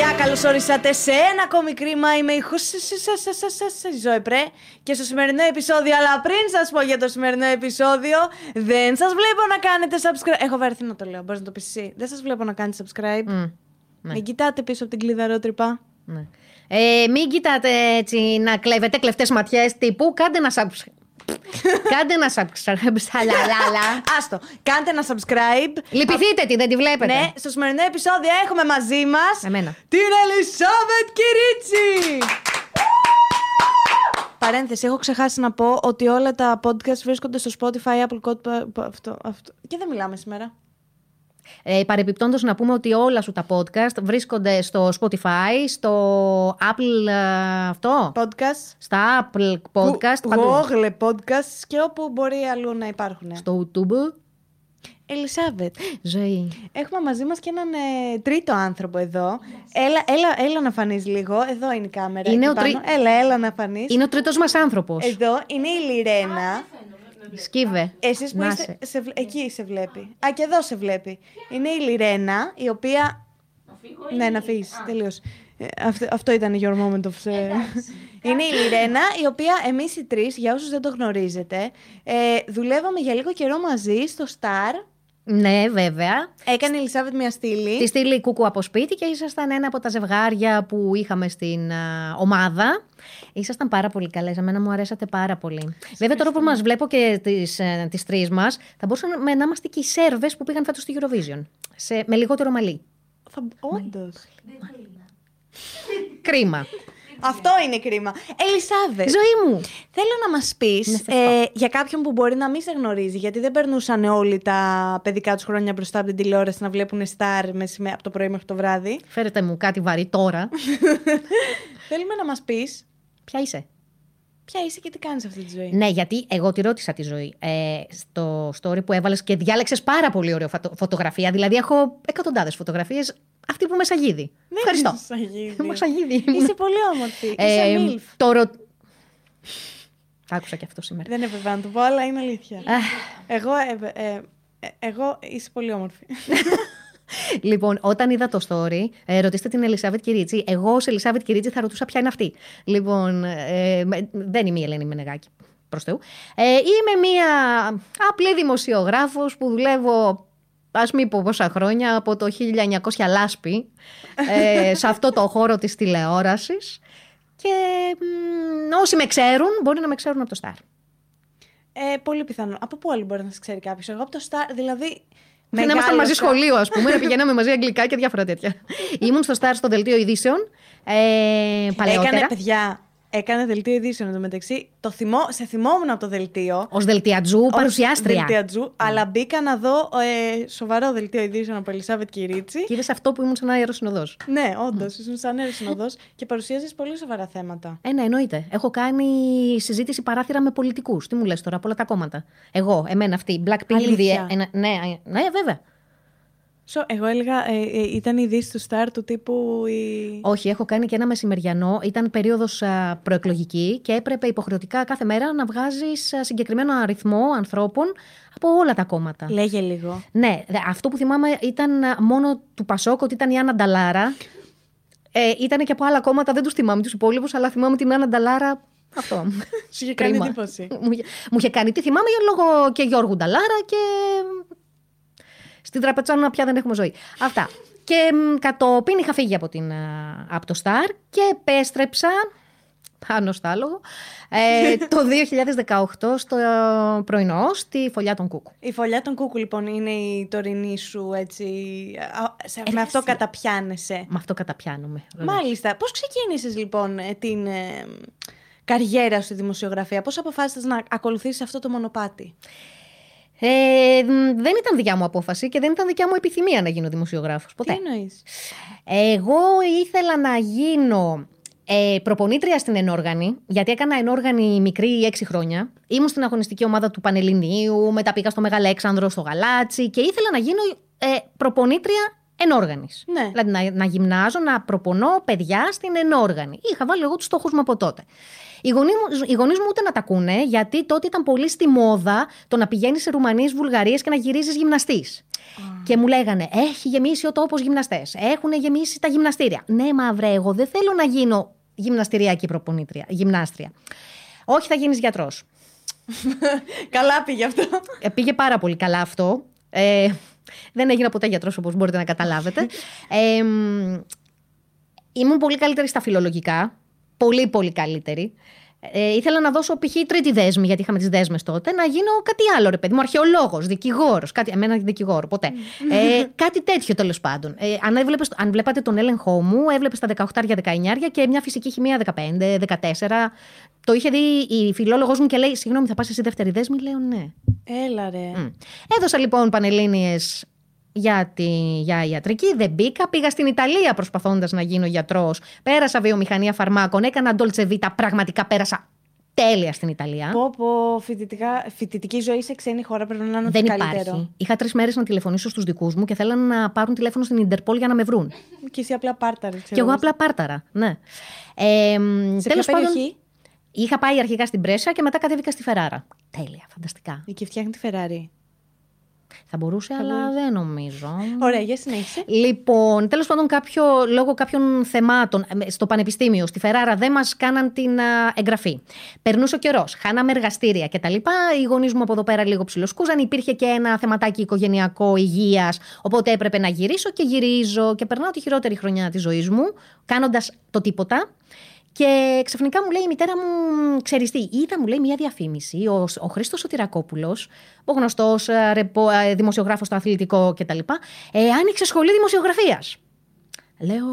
παιδιά, καλώς ορίσατε σε ένα ακόμη κρίμα. Είμαι η Ζωή Πρέ και στο σημερινό επεισόδιο. Αλλά πριν σας πω για το σημερινό επεισόδιο, δεν σας βλέπω να κάνετε subscribe. Έχω βαρεθεί να το λέω, μπορείς να το πεις εσύ. Δεν σας βλέπω να κάνετε subscribe. ναι. Μην κοιτάτε πίσω από την κλειδαρότρυπα. Ναι. Ε, μην κοιτάτε έτσι να κλέβετε κλεφτές ματιές τύπου. Κάντε ένα subscribe. Κάντε ένα subscribe. Σαλαλάλα. Άστο. Κάντε ένα subscribe. Λυπηθείτε τη, δεν τη βλέπετε. Ναι, στο σημερινό επεισόδιο έχουμε μαζί μας Εμένα. την Ελισάβετ Κυρίτσι. Παρένθεση, έχω ξεχάσει να πω ότι όλα τα podcast βρίσκονται στο Spotify, Apple Code, αυτό, αυτό. Και δεν μιλάμε σήμερα. Ε, Παρεπιπτόντω, να πούμε ότι όλα σου τα podcast βρίσκονται στο Spotify, στο Apple. ε, αυτό; Podcast. Στα Apple Podcast. παντού. Google Podcast και όπου μπορεί αλλού να υπάρχουν. Στο YouTube. Ελισάβετ, Ζωή. έχουμε μαζί μας και έναν ε, τρίτο άνθρωπο εδώ. Έλα, έλα, έλα να φανείς λίγο. Εδώ είναι η κάμερα. Είναι εκεί ο τρί- πάνω. Έλα, έλα να φανείς. Είναι ο τρίτος μας άνθρωπος. Εδώ είναι η Λιρένα. Σκύβε. Εσείς που Να είστε, σε βλέ- εκεί σε βλέπει. Α, και εδώ σε βλέπει. Είναι η Λιρένα, η οποία... Ναι, να φύγεις. Τελείως. Αυτό, αυτό ήταν your moment of... ε, Είναι η Λιρένα, η οποία εμείς οι τρεις, για όσους δεν το γνωρίζετε, ε, δουλεύαμε για λίγο καιρό μαζί στο Star. Ναι, βέβαια. Έκανε η Ελισάβετ μια στήλη. Τη στείλει κούκου από σπίτι και ήσασταν ένα από τα ζευγάρια που είχαμε στην α, ομάδα. Ήσασταν πάρα πολύ καλές. Εμένα μου αρέσατε πάρα πολύ. Βέβαια, τώρα που μας βλέπω και τις τις τρεις μας, θα μπορούσαμε να είμαστε και οι Σέρβες που πήγαν φέτος στη Eurovision. Σε, με λιγότερο μαλλί. Θα... Όντως. Κρίμα. Αυτό είναι κρίμα. Ελισάβετ. Ζωή μου. Θέλω να μας πεις, Ναι, σε ε, για κάποιον που μπορεί να μην σε γνωρίζει, γιατί δεν περνούσαν όλοι τα παιδικά τους χρόνια μπροστά από την τηλεόραση να βλέπουν στάρ μεσημέ- από το πρωί μέχρι το βράδυ. Φέρετε μου κάτι βαρύ τώρα. Θέλουμε να μας πεις Ποια είσαι; ποια είσαι και τι κάνεις αυτή τη ζωή; Ναι, γιατί εγώ τη ρώτησα τη ζωή. Ε, στο story που έβαλες και διάλεξες πάρα πολύ ωραία φωτο- φωτογραφία. Δηλαδή, έχω εκατοντάδες φωτογραφίες. Αυτή που με σαγίδι. Δεν Ευχαριστώ. είσαι σαγίδι. Με σαγίδι. Είσαι πολύ όμορφη. Είσαι Ε, μιλφ. το ρω... Τα άκουσα και αυτό σήμερα. Δεν έπρεπε να το πω, αλλά είναι αλήθεια. Αχ. εγώ, ε, ε, ε, εγώ είσαι πολύ όμορφη. Λοιπόν, όταν είδα το story, ε, ρωτήστε την Ελισάβετ Κυρίτσι. Εγώ ως Ελισάβετ Κυρίτσι θα ρωτούσα ποια είναι αυτή. Λοιπόν, ε, με- δεν είμαι η Ελένη Μενεγάκη. Προς Θεού. Ε, είμαι μία απλή δημοσιογράφος που δουλεύω ας μην πω πόσα χρόνια, από το 1900 λάσπη, ε, σε αυτό το χώρο της τηλεόρασης. Και μ, όσοι με ξέρουν, μπορεί να με ξέρουν από το Star. Ε, πολύ πιθανό. Από πού άλλο μπορεί να σε ξέρει κάποιος; Εγώ από το Star, δηλαδή. Να ήμασταν μαζί μεγάλωσα- σχολείο, ας πούμε, να πηγαίναμε μαζί αγγλικά και διάφορα τέτοια. Ήμουν στο Star στο δελτίο ειδήσεων. Ε, παλαιότερα. Έκανε παιδιά. Έκανε δελτίο ειδήσεων εντωμεταξύ. Το θυμό, σε θυμόμουν από το δελτίο. Ω δελτιατζού, ως παρουσιάστρια. δελτιατζού, αλλά μπήκα να δω ε, σοβαρό δελτίο ειδήσεων από Ελισάβετ Κυρίτσι. Και είδες αυτό που ήμουν σαν αεροσυνοδό. Ναι, όντως, ήσουν σαν αεροσυνοδό και παρουσίαζες πολύ σοβαρά θέματα. Ε, ναι, εννοείται. Έχω κάνει συζήτηση παράθυρα με πολιτικούς. Τι μου λες τώρα, από όλα τα κόμματα. Εγώ, εμένα αυτή, Blackpink, Αλήθεια. India, ένα- ναι, ε, ναι, βέβαια. Σο, εγώ έλεγα, ε, ε, ήταν η ειδήσει του Star του τύπου. Η... Όχι, έχω κάνει και ένα μεσημεριανό. Ήταν περίοδος προεκλογική και έπρεπε υποχρεωτικά κάθε μέρα να βγάζεις συγκεκριμένο αριθμό ανθρώπων από όλα τα κόμματα. Λέγε λίγο. Ναι, δε- αυτό που θυμάμαι ήταν α, μόνο του Πασόκ, ότι ήταν η Άννα Νταλάρα. Ε, ήταν και από άλλα κόμματα, δεν τους θυμάμαι τους υπόλοιπους, αλλά θυμάμαι την Άννα Νταλάρα. Αυτό. Σου είχε κάνει Κρίμα. εντύπωση. μου, είχε- μου είχε κάνει. Τι θυμάμαι λόγω και Γιώργου Νταλάρα και. Στην τραπετσόνα πια δεν έχουμε ζωή. Αυτά. Και μ, κατόπιν είχα φύγει από, την, α, από το Star και επέστρεψα πάνω στο άλογο ε, το 2018 στο πρωινό στη Φωλιά των Κούκου. Η φωλιά των κούκου, λοιπόν, είναι η τωρινή σου έτσι. α, σε- με αυτό καταπιάνεσαι. Με αυτό καταπιάνομαι. Μάλιστα. Πώς ξεκίνησες, λοιπόν, ε, την ε, καριέρα σου στη δημοσιογραφία, Πώς αποφάσισες να ακολουθήσεις αυτό το μονοπάτι; Ε, μ, δεν ήταν δικιά μου απόφαση και δεν ήταν δικιά μου επιθυμία να γίνω δημοσιογράφος. Ποτέ. Τι εννοείς; Εγώ ήθελα να γίνω ε, προπονήτρια στην ενόργανη, γιατί έκανα ενόργανη μικρή έξι χρόνια. Ήμουν στην αγωνιστική ομάδα του Πανελληνίου, μετά πήγα στο Μεγαλέξανδρο, στο Γαλάτσι και ήθελα να γίνω ε, προπονήτρια ενόργανης. Ναι. Δηλαδή να, να γυμνάζω, να προπονώ παιδιά στην ενόργανη. Είχα βάλει εγώ τους στόχους μου από τότε. Οι γονείς, μου, οι γονείς μου ούτε να τα ακούνε, γιατί τότε ήταν πολύ στη μόδα το να πηγαίνεις σε Ρουμανίες, Βουλγαρίες και να γυρίζεις γυμναστής. Και μου λέγανε, έχει γεμίσει ο τόπος γυμναστές. Έχουν γεμίσει τα γυμναστήρια. Ναι, μα βρε, εγώ δεν θέλω να γίνω γυμναστηριακή προπονήτρια, γυμνάστρια. Όχι, θα γίνεις γιατρός. Καλά πήγε αυτό. Ε, πήγε πάρα πολύ καλά αυτό. Ε, δεν έγινα ποτέ γιατρός όπως μπορείτε να καταλάβετε. Ε, ήμουν πολύ καλύτερη στα φιλολογικά. Πολύ πολύ καλύτερη. Ε, ήθελα να δώσω π.χ. τρίτη δέσμη, γιατί είχαμε τις δέσμες τότε, να γίνω κάτι άλλο, ρε παιδί μου, αρχαιολόγος, δικηγόρος. Κάτι, εμένα δικηγόρο, ποτέ. ε, κάτι τέτοιο τέλος πάντων. Ε, αν, έβλεπες, αν βλέπατε τον έλεγχό μου, έβλεπες τα 18-19 και μια φυσική χημεία 15-14. Το είχε δει η φιλόλογος μου και λέει: Συγγνώμη, θα πας εσύ δεύτερη δέσμη. Λέω ναι. Έλα ρε. Mm. Έδωσα λοιπόν πανελίνε για, τη, για ιατρική. Δεν μπήκα. Πήγα στην Ιταλία προσπαθώντας να γίνω γιατρός. Πέρασα βιομηχανία φαρμάκων. Έκανα Dolce Vita. Πραγματικά πέρασα τέλεια στην Ιταλία. Πω, πω, φοιτητική ζωή σε ξένη χώρα πρέπει να είναι Δεν καλύτερο. υπάρχει. Είχα τρεις μέρες να τηλεφωνήσω στους δικούς μου και θέλανε να πάρουν τηλέφωνο στην Ιντερπόλ για να με βρουν. Και εσύ απλά πάρταρα. Και εγώ απλά πάρταρα, ναι. Ε, σε τέλος ποια περιοχή; Πάντων, είχα πάει αρχικά στην Πρέσα και μετά κατέβηκα στη Φεράρα. Τέλεια, φανταστικά. Εκεί φτιάχνει τη Φεράρι. Θα μπορούσε, αλλά δεν νομίζω. Ωραία, για συνέχισε. Λοιπόν, τέλος πάντων, κάποιο, λόγω κάποιων θεμάτων ε, στο Πανεπιστήμιο, στη Φεράρα, δεν μας κάναν την εγγραφή. Περνούσε ο καιρός, χάναμε εργαστήρια κτλ. Οι γονείς μου από εδώ πέρα λίγο ψιλοσκούζαν. Υπήρχε και ένα θεματάκι οικογενειακό υγείας. Οπότε έπρεπε να γυρίσω και γυρίζω και περνάω τη χειρότερη χρονιά της ζωής μου, κάνοντας το τίποτα. Και ξαφνικά μου λέει η μητέρα μου, ξέρεις τι, είδα μου λέει μια διαφήμιση. Ο, ο Χρήστος Σωτηρακόπουλος, ο γνωστός ε, ε, δημοσιογράφος στο αθλητικό κτλ., ε, άνοιξε σχολή δημοσιογραφίας. Λέω,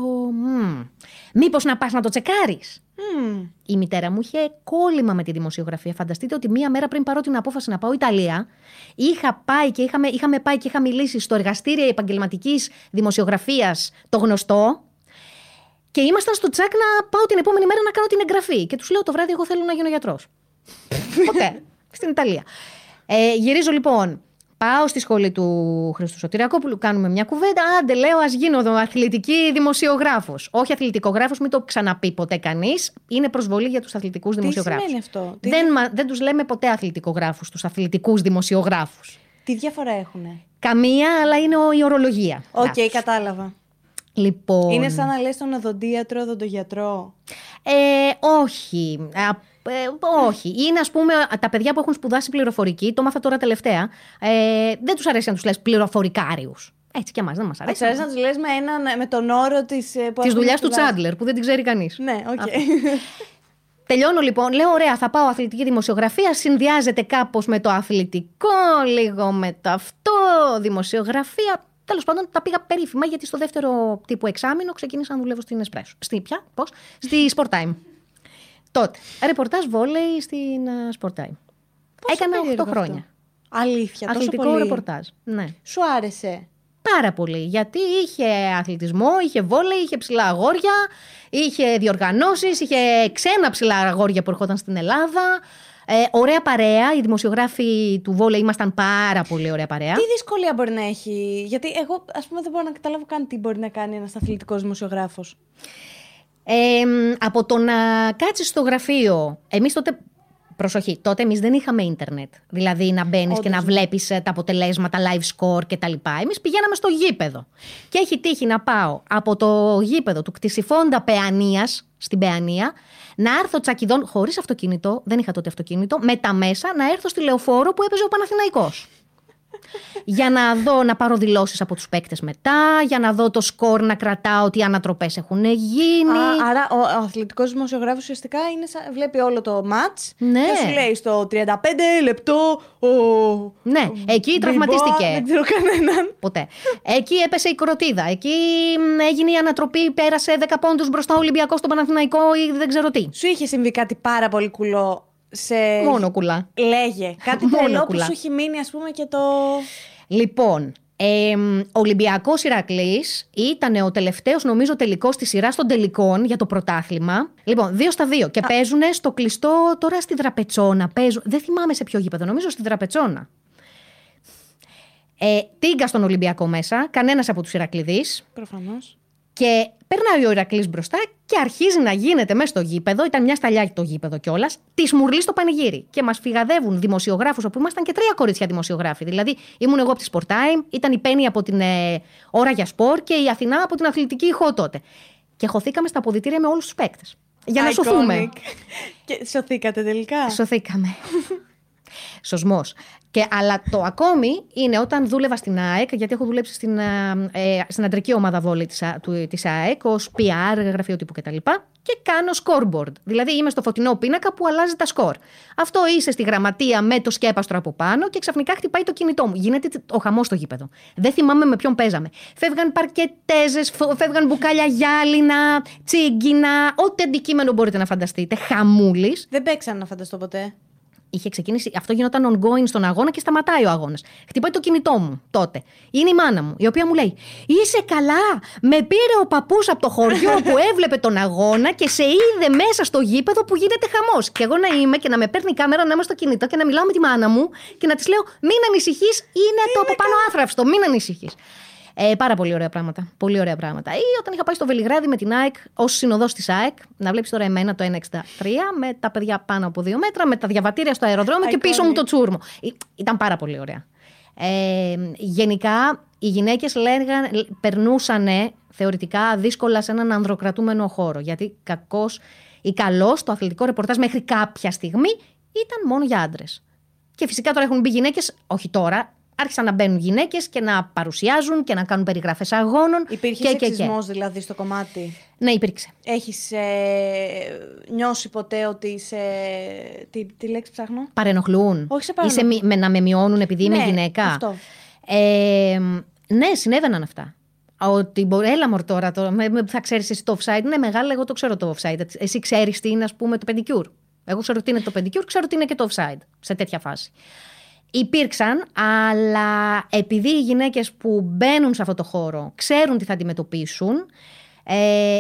μήπως να πας να το τσεκάρεις; Mm. Η μητέρα μου είχε κόλλημα με τη δημοσιογραφία. Φανταστείτε ότι μία μέρα πριν πάρω την απόφαση να πάω Ιταλία, είχα πάει και είχαμε, είχαμε πάει και είχα μιλήσει στο εργαστήριο επαγγελματικής δημοσιογραφίας, το γνωστό, και ήμασταν στο τσακ να πάω την επόμενη μέρα να κάνω την εγγραφή. Και τους λέω το βράδυ, εγώ θέλω να γίνω γιατρός. Ποτέ. Στην Ιταλία. Ε, γυρίζω λοιπόν. Πάω στη σχολή του Χρήστου Σωτηρακόπουλου, κάνουμε μια κουβέντα. Άντε, λέω, ας γίνω εδώ αθλητική δημοσιογράφος. Όχι αθλητικογράφος, μην το ξαναπεί ποτέ κανείς. Είναι προσβολή για τους αθλητικούς δημοσιογράφους. Τι σημαίνει αυτό; Δεν, δεν τους λέμε ποτέ αθλητικογράφους, τους αθλητικούς δημοσιογράφους. Τι διαφορά έχουν. Καμία, αλλά είναι η ορολογία. OK, okay, κατάλαβα. Λοιπόν... Είναι σαν να λες τον οδοντίατρο, οδοντογιατρό. Ε, όχι. Ε, όχι. Είναι, ας πούμε, τα παιδιά που έχουν σπουδάσει πληροφορική, το 'μαθα τώρα τελευταία, ε, δεν τους αρέσει να τους λες πληροφορικάριους. Έτσι και εμάς δεν μας αρέσει. Τους αρέσει να τους λες με, με τον όρο της. Ε, της δουλειάς του Τσάντλερ, που δεν την ξέρει κανείς. Ναι, OK. Okay. Τελειώνω λοιπόν, λέω ωραία, θα πάω αθλητική δημοσιογραφία, συνδυάζεται κάπως με το αθλητικό, λίγο με το αυτό, δημοσιογραφία. Τέλος πάντων, τα πήγα περίφημα γιατί στο δεύτερο τύπου εξάμηνο ξεκίνησα να δουλεύω στην Εσπρέσο. Στη πια, πώς, στη Sport Time. Τότε. Ρεπορτάζ βόλεϊ στην uh, Sport Time. Έκανα 8 χρόνια. Αλήθεια, Αθλητικό τόσο πολύ. ρεπορτάζ. Ναι. Σου άρεσε. Πάρα πολύ. Γιατί είχε αθλητισμό, είχε βόλεϊ, είχε ψηλά αγόρια, είχε διοργανώσεις, είχε ξένα ψηλά αγόρια που ερχόταν στην Ελλάδα. Ε, ωραία παρέα. Οι δημοσιογράφοι του Βόλε ήμασταν πάρα πολύ ωραία παρέα. Τι δυσκολία μπορεί να έχει; Γιατί εγώ, ας πούμε, δεν μπορώ να καταλάβω καν τι μπορεί να κάνει ένας αθλητικός δημοσιογράφος. Ε, από το να κάτσεις στο γραφείο. Εμείς τότε. Προσοχή, τότε εμείς δεν είχαμε ίντερνετ. Δηλαδή να μπαίνεις και να βλέπεις ε, τα αποτελέσματα, live score κτλ. Εμείς πηγαίναμε στο γήπεδο. Και έχει τύχει να πάω από το γήπεδο του κτησιφόντα Παιανίας στην Παιανία να έρθω τσακιδών χωρίς αυτοκίνητο, δεν είχα τότε αυτοκίνητο, με τα μέσα να έρθω στη λεωφόρο που έπαιζε ο Παναθηναϊκός για να δω, να πάρω δηλώσεις από τους παίκτες μετά, για να δω το σκορ να κρατάω ότι οι ανατροπές έχουν γίνει. Α, άρα ο, ο αθλητικός δημοσιογράφος ουσιαστικά είναι σαν, βλέπει όλο το ματ ναι. και σου λέει στο 35 λεπτό ο. Ναι, εκεί ο τραυματίστηκε. Δεν ξέρω κανέναν. Ποτέ. Εκεί έπεσε η κοροτίδα. Εκεί έγινε η ανατροπή, πέρασε 10 πόντους μπροστά ο Ολυμπιακός στον Παναθηναϊκό ή δεν ξέρω τι. Σου είχε συμβεί κάτι πάρα πολύ κουλό σε... Μόνο κουλά. Λέγε. Κάτι τρελό που σου έχει μείνει, ας πούμε, και το. Λοιπόν, ε, ο Ολυμπιακός Ηρακλής ήταν ο τελευταίος, νομίζω, τελικός της σειράς των τελικών για το πρωτάθλημα. Λοιπόν, δύο στα δύο. Και παίζουν στο κλειστό τώρα στη Δραπετσόνα. Παίζουν, δεν θυμάμαι σε ποιο γήπεδο, νομίζω στη Δραπετσόνα. Ε, τίγκα στον Ολυμπιακό μέσα, κανένας από τους Ηρακλειδείς. Προφανώς. Και περνάει ο Ηρακλής μπροστά και αρχίζει να γίνεται μέσα στο γήπεδο. Ήταν μια σταλιά το γήπεδο κιόλας. Της μουρλής στο πανηγύρι. Και μας φυγαδεύουν δημοσιογράφους, όπου ήμασταν και τρία κορίτσια δημοσιογράφοι. Δηλαδή, ήμουν εγώ από τη Sport Time, ήταν η Πέννη από την ε, Ώρα για Σπορ και η Αθηνά από την Αθλητική Ηχό τότε. Και χωθήκαμε στα αποδητήρια με όλους τους παίκτες. Για να Iconic. σωθούμε. Και σωθήκατε τελικά. Σωθήκαμε. Σωσμός. Αλλά το ακόμη είναι όταν δούλευα στην ΑΕΚ, γιατί έχω δουλέψει στην, ε, ε, στην αντρική ομάδα βόλη της, Α- του- της ΑΕΚ ως PR, γραφείο τύπου κτλ. Και κάνω scoreboard. Δηλαδή είμαι στο φωτεινό πίνακα που αλλάζει τα σκορ. Αυτό είσαι στη γραμματεία με το σκέπαστρο από πάνω και ξαφνικά χτυπάει το κινητό μου. Γίνεται ο χαμός στο γήπεδο. Δεν θυμάμαι με ποιον παίζαμε. Φεύγαν παρκετέζες, φεύγαν μπουκάλια γυάλινα, τσίγκινα, ό,τι αντικείμενο μπορείτε να φανταστείτε. Χαμούλης. Δεν παίξαν να φανταστώ ποτέ. Είχε ξεκινήσει, αυτό γινόταν ongoing στον αγώνα και σταματάει ο αγώνας. Χτυπάει το κινητό μου τότε. Είναι η μάνα μου, η οποία μου λέει: Είσαι καλά! Με πήρε ο παππούς από το χωριό που έβλεπε τον αγώνα και σε είδε μέσα στο γήπεδο που γίνεται χαμός. Και εγώ να είμαι και να με παίρνει η κάμερα να είμαι στο κινητό και να μιλάω με τη μάνα μου και να της λέω: Μην ανησυχείς, είναι το από πάνω άθραυστο, μην ανησυχείς. Ε, πάρα πολύ ωραία πράγματα. Πολύ ωραία πράγματα. Ή όταν είχα πάει στο Βελιγράδι με την ΑΕΚ ως συνοδός της ΑΕΚ, να βλέπεις τώρα εμένα το 1,63 με τα παιδιά πάνω από δύο μέτρα, με τα διαβατήρια στο αεροδρόμιο και πίσω μου το τσούρμο. Ή- Ήταν πάρα πολύ ωραία. Ε, γενικά, οι γυναίκες περνούσαν θεωρητικά δύσκολα σε έναν ανδροκρατούμενο χώρο. Γιατί κακός ή καλός το αθλητικό ρεπορτάζ μέχρι κάποια στιγμή ήταν μόνο για άντρες. Και φυσικά τώρα έχουν μπει γυναίκες, όχι τώρα, άρχισαν να μπαίνουν γυναίκες και να παρουσιάζουν και να κάνουν περιγραφές αγώνων. Υπήρχε και, και, και. σεξισμός δηλαδή στο κομμάτι; Ναι, υπήρξε. Έχεις ε, νιώσει ποτέ ότι είσαι... Τι, τι λέξη ψάχνω; Παρενοχλούν. Όχι σε Ή σε παρενοχλούν. μη- με, να με μειώνουν επειδή είμαι Ναι, γυναίκα. αυτό. Ε, ναι, συνέβαιναν αυτά. Ότι μπορεί, έλα μωρ τώρα, τώρα με, με- θα ξέρεις εσύ το offside. Ναι, μεγάλα, εγώ το ξέρω το offside. Εσύ ξέρεις τι είναι, ας πούμε, το pedicure. Εγώ ξέρω τι είναι το pedicure, ξέρω τι είναι και το offside σε τέτοια φάση. Υπήρξαν, αλλά επειδή οι γυναίκες που μπαίνουν σε αυτό το χώρο ξέρουν τι θα αντιμετωπίσουν. Ε,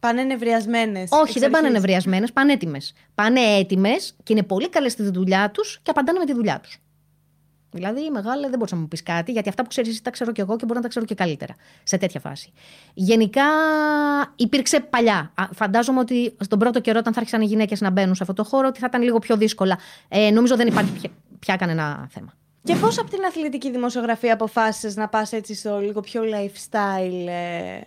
Πάνε νευριασμένες. όχι, εξ δεν πάνε αρχής. νευριασμένε, πάνε έτοιμε. Πάνε έτοιμε και είναι πολύ καλές στη δουλειά τους και απαντάνε με τη δουλειά τους. Δηλαδή, μεγάλε, δεν μπορείς να μου πεις κάτι, γιατί αυτά που ξέρεις εσύ τα ξέρω κι εγώ και μπορώ να τα ξέρω και καλύτερα σε τέτοια φάση. Γενικά υπήρξε παλιά. Α, Φαντάζομαι ότι στον πρώτο καιρό, όταν θα άρχισαν οι γυναίκες να μπαίνουν σε αυτό το χώρο, ότι θα ήταν λίγο πιο δύσκολα. Ε, νομίζω δεν υπάρχει πια, πια κανένα θέμα. Και πώς από την αθλητική δημοσιογραφία αποφάσισες να πας έτσι στο λίγο πιο lifestyle... Ε,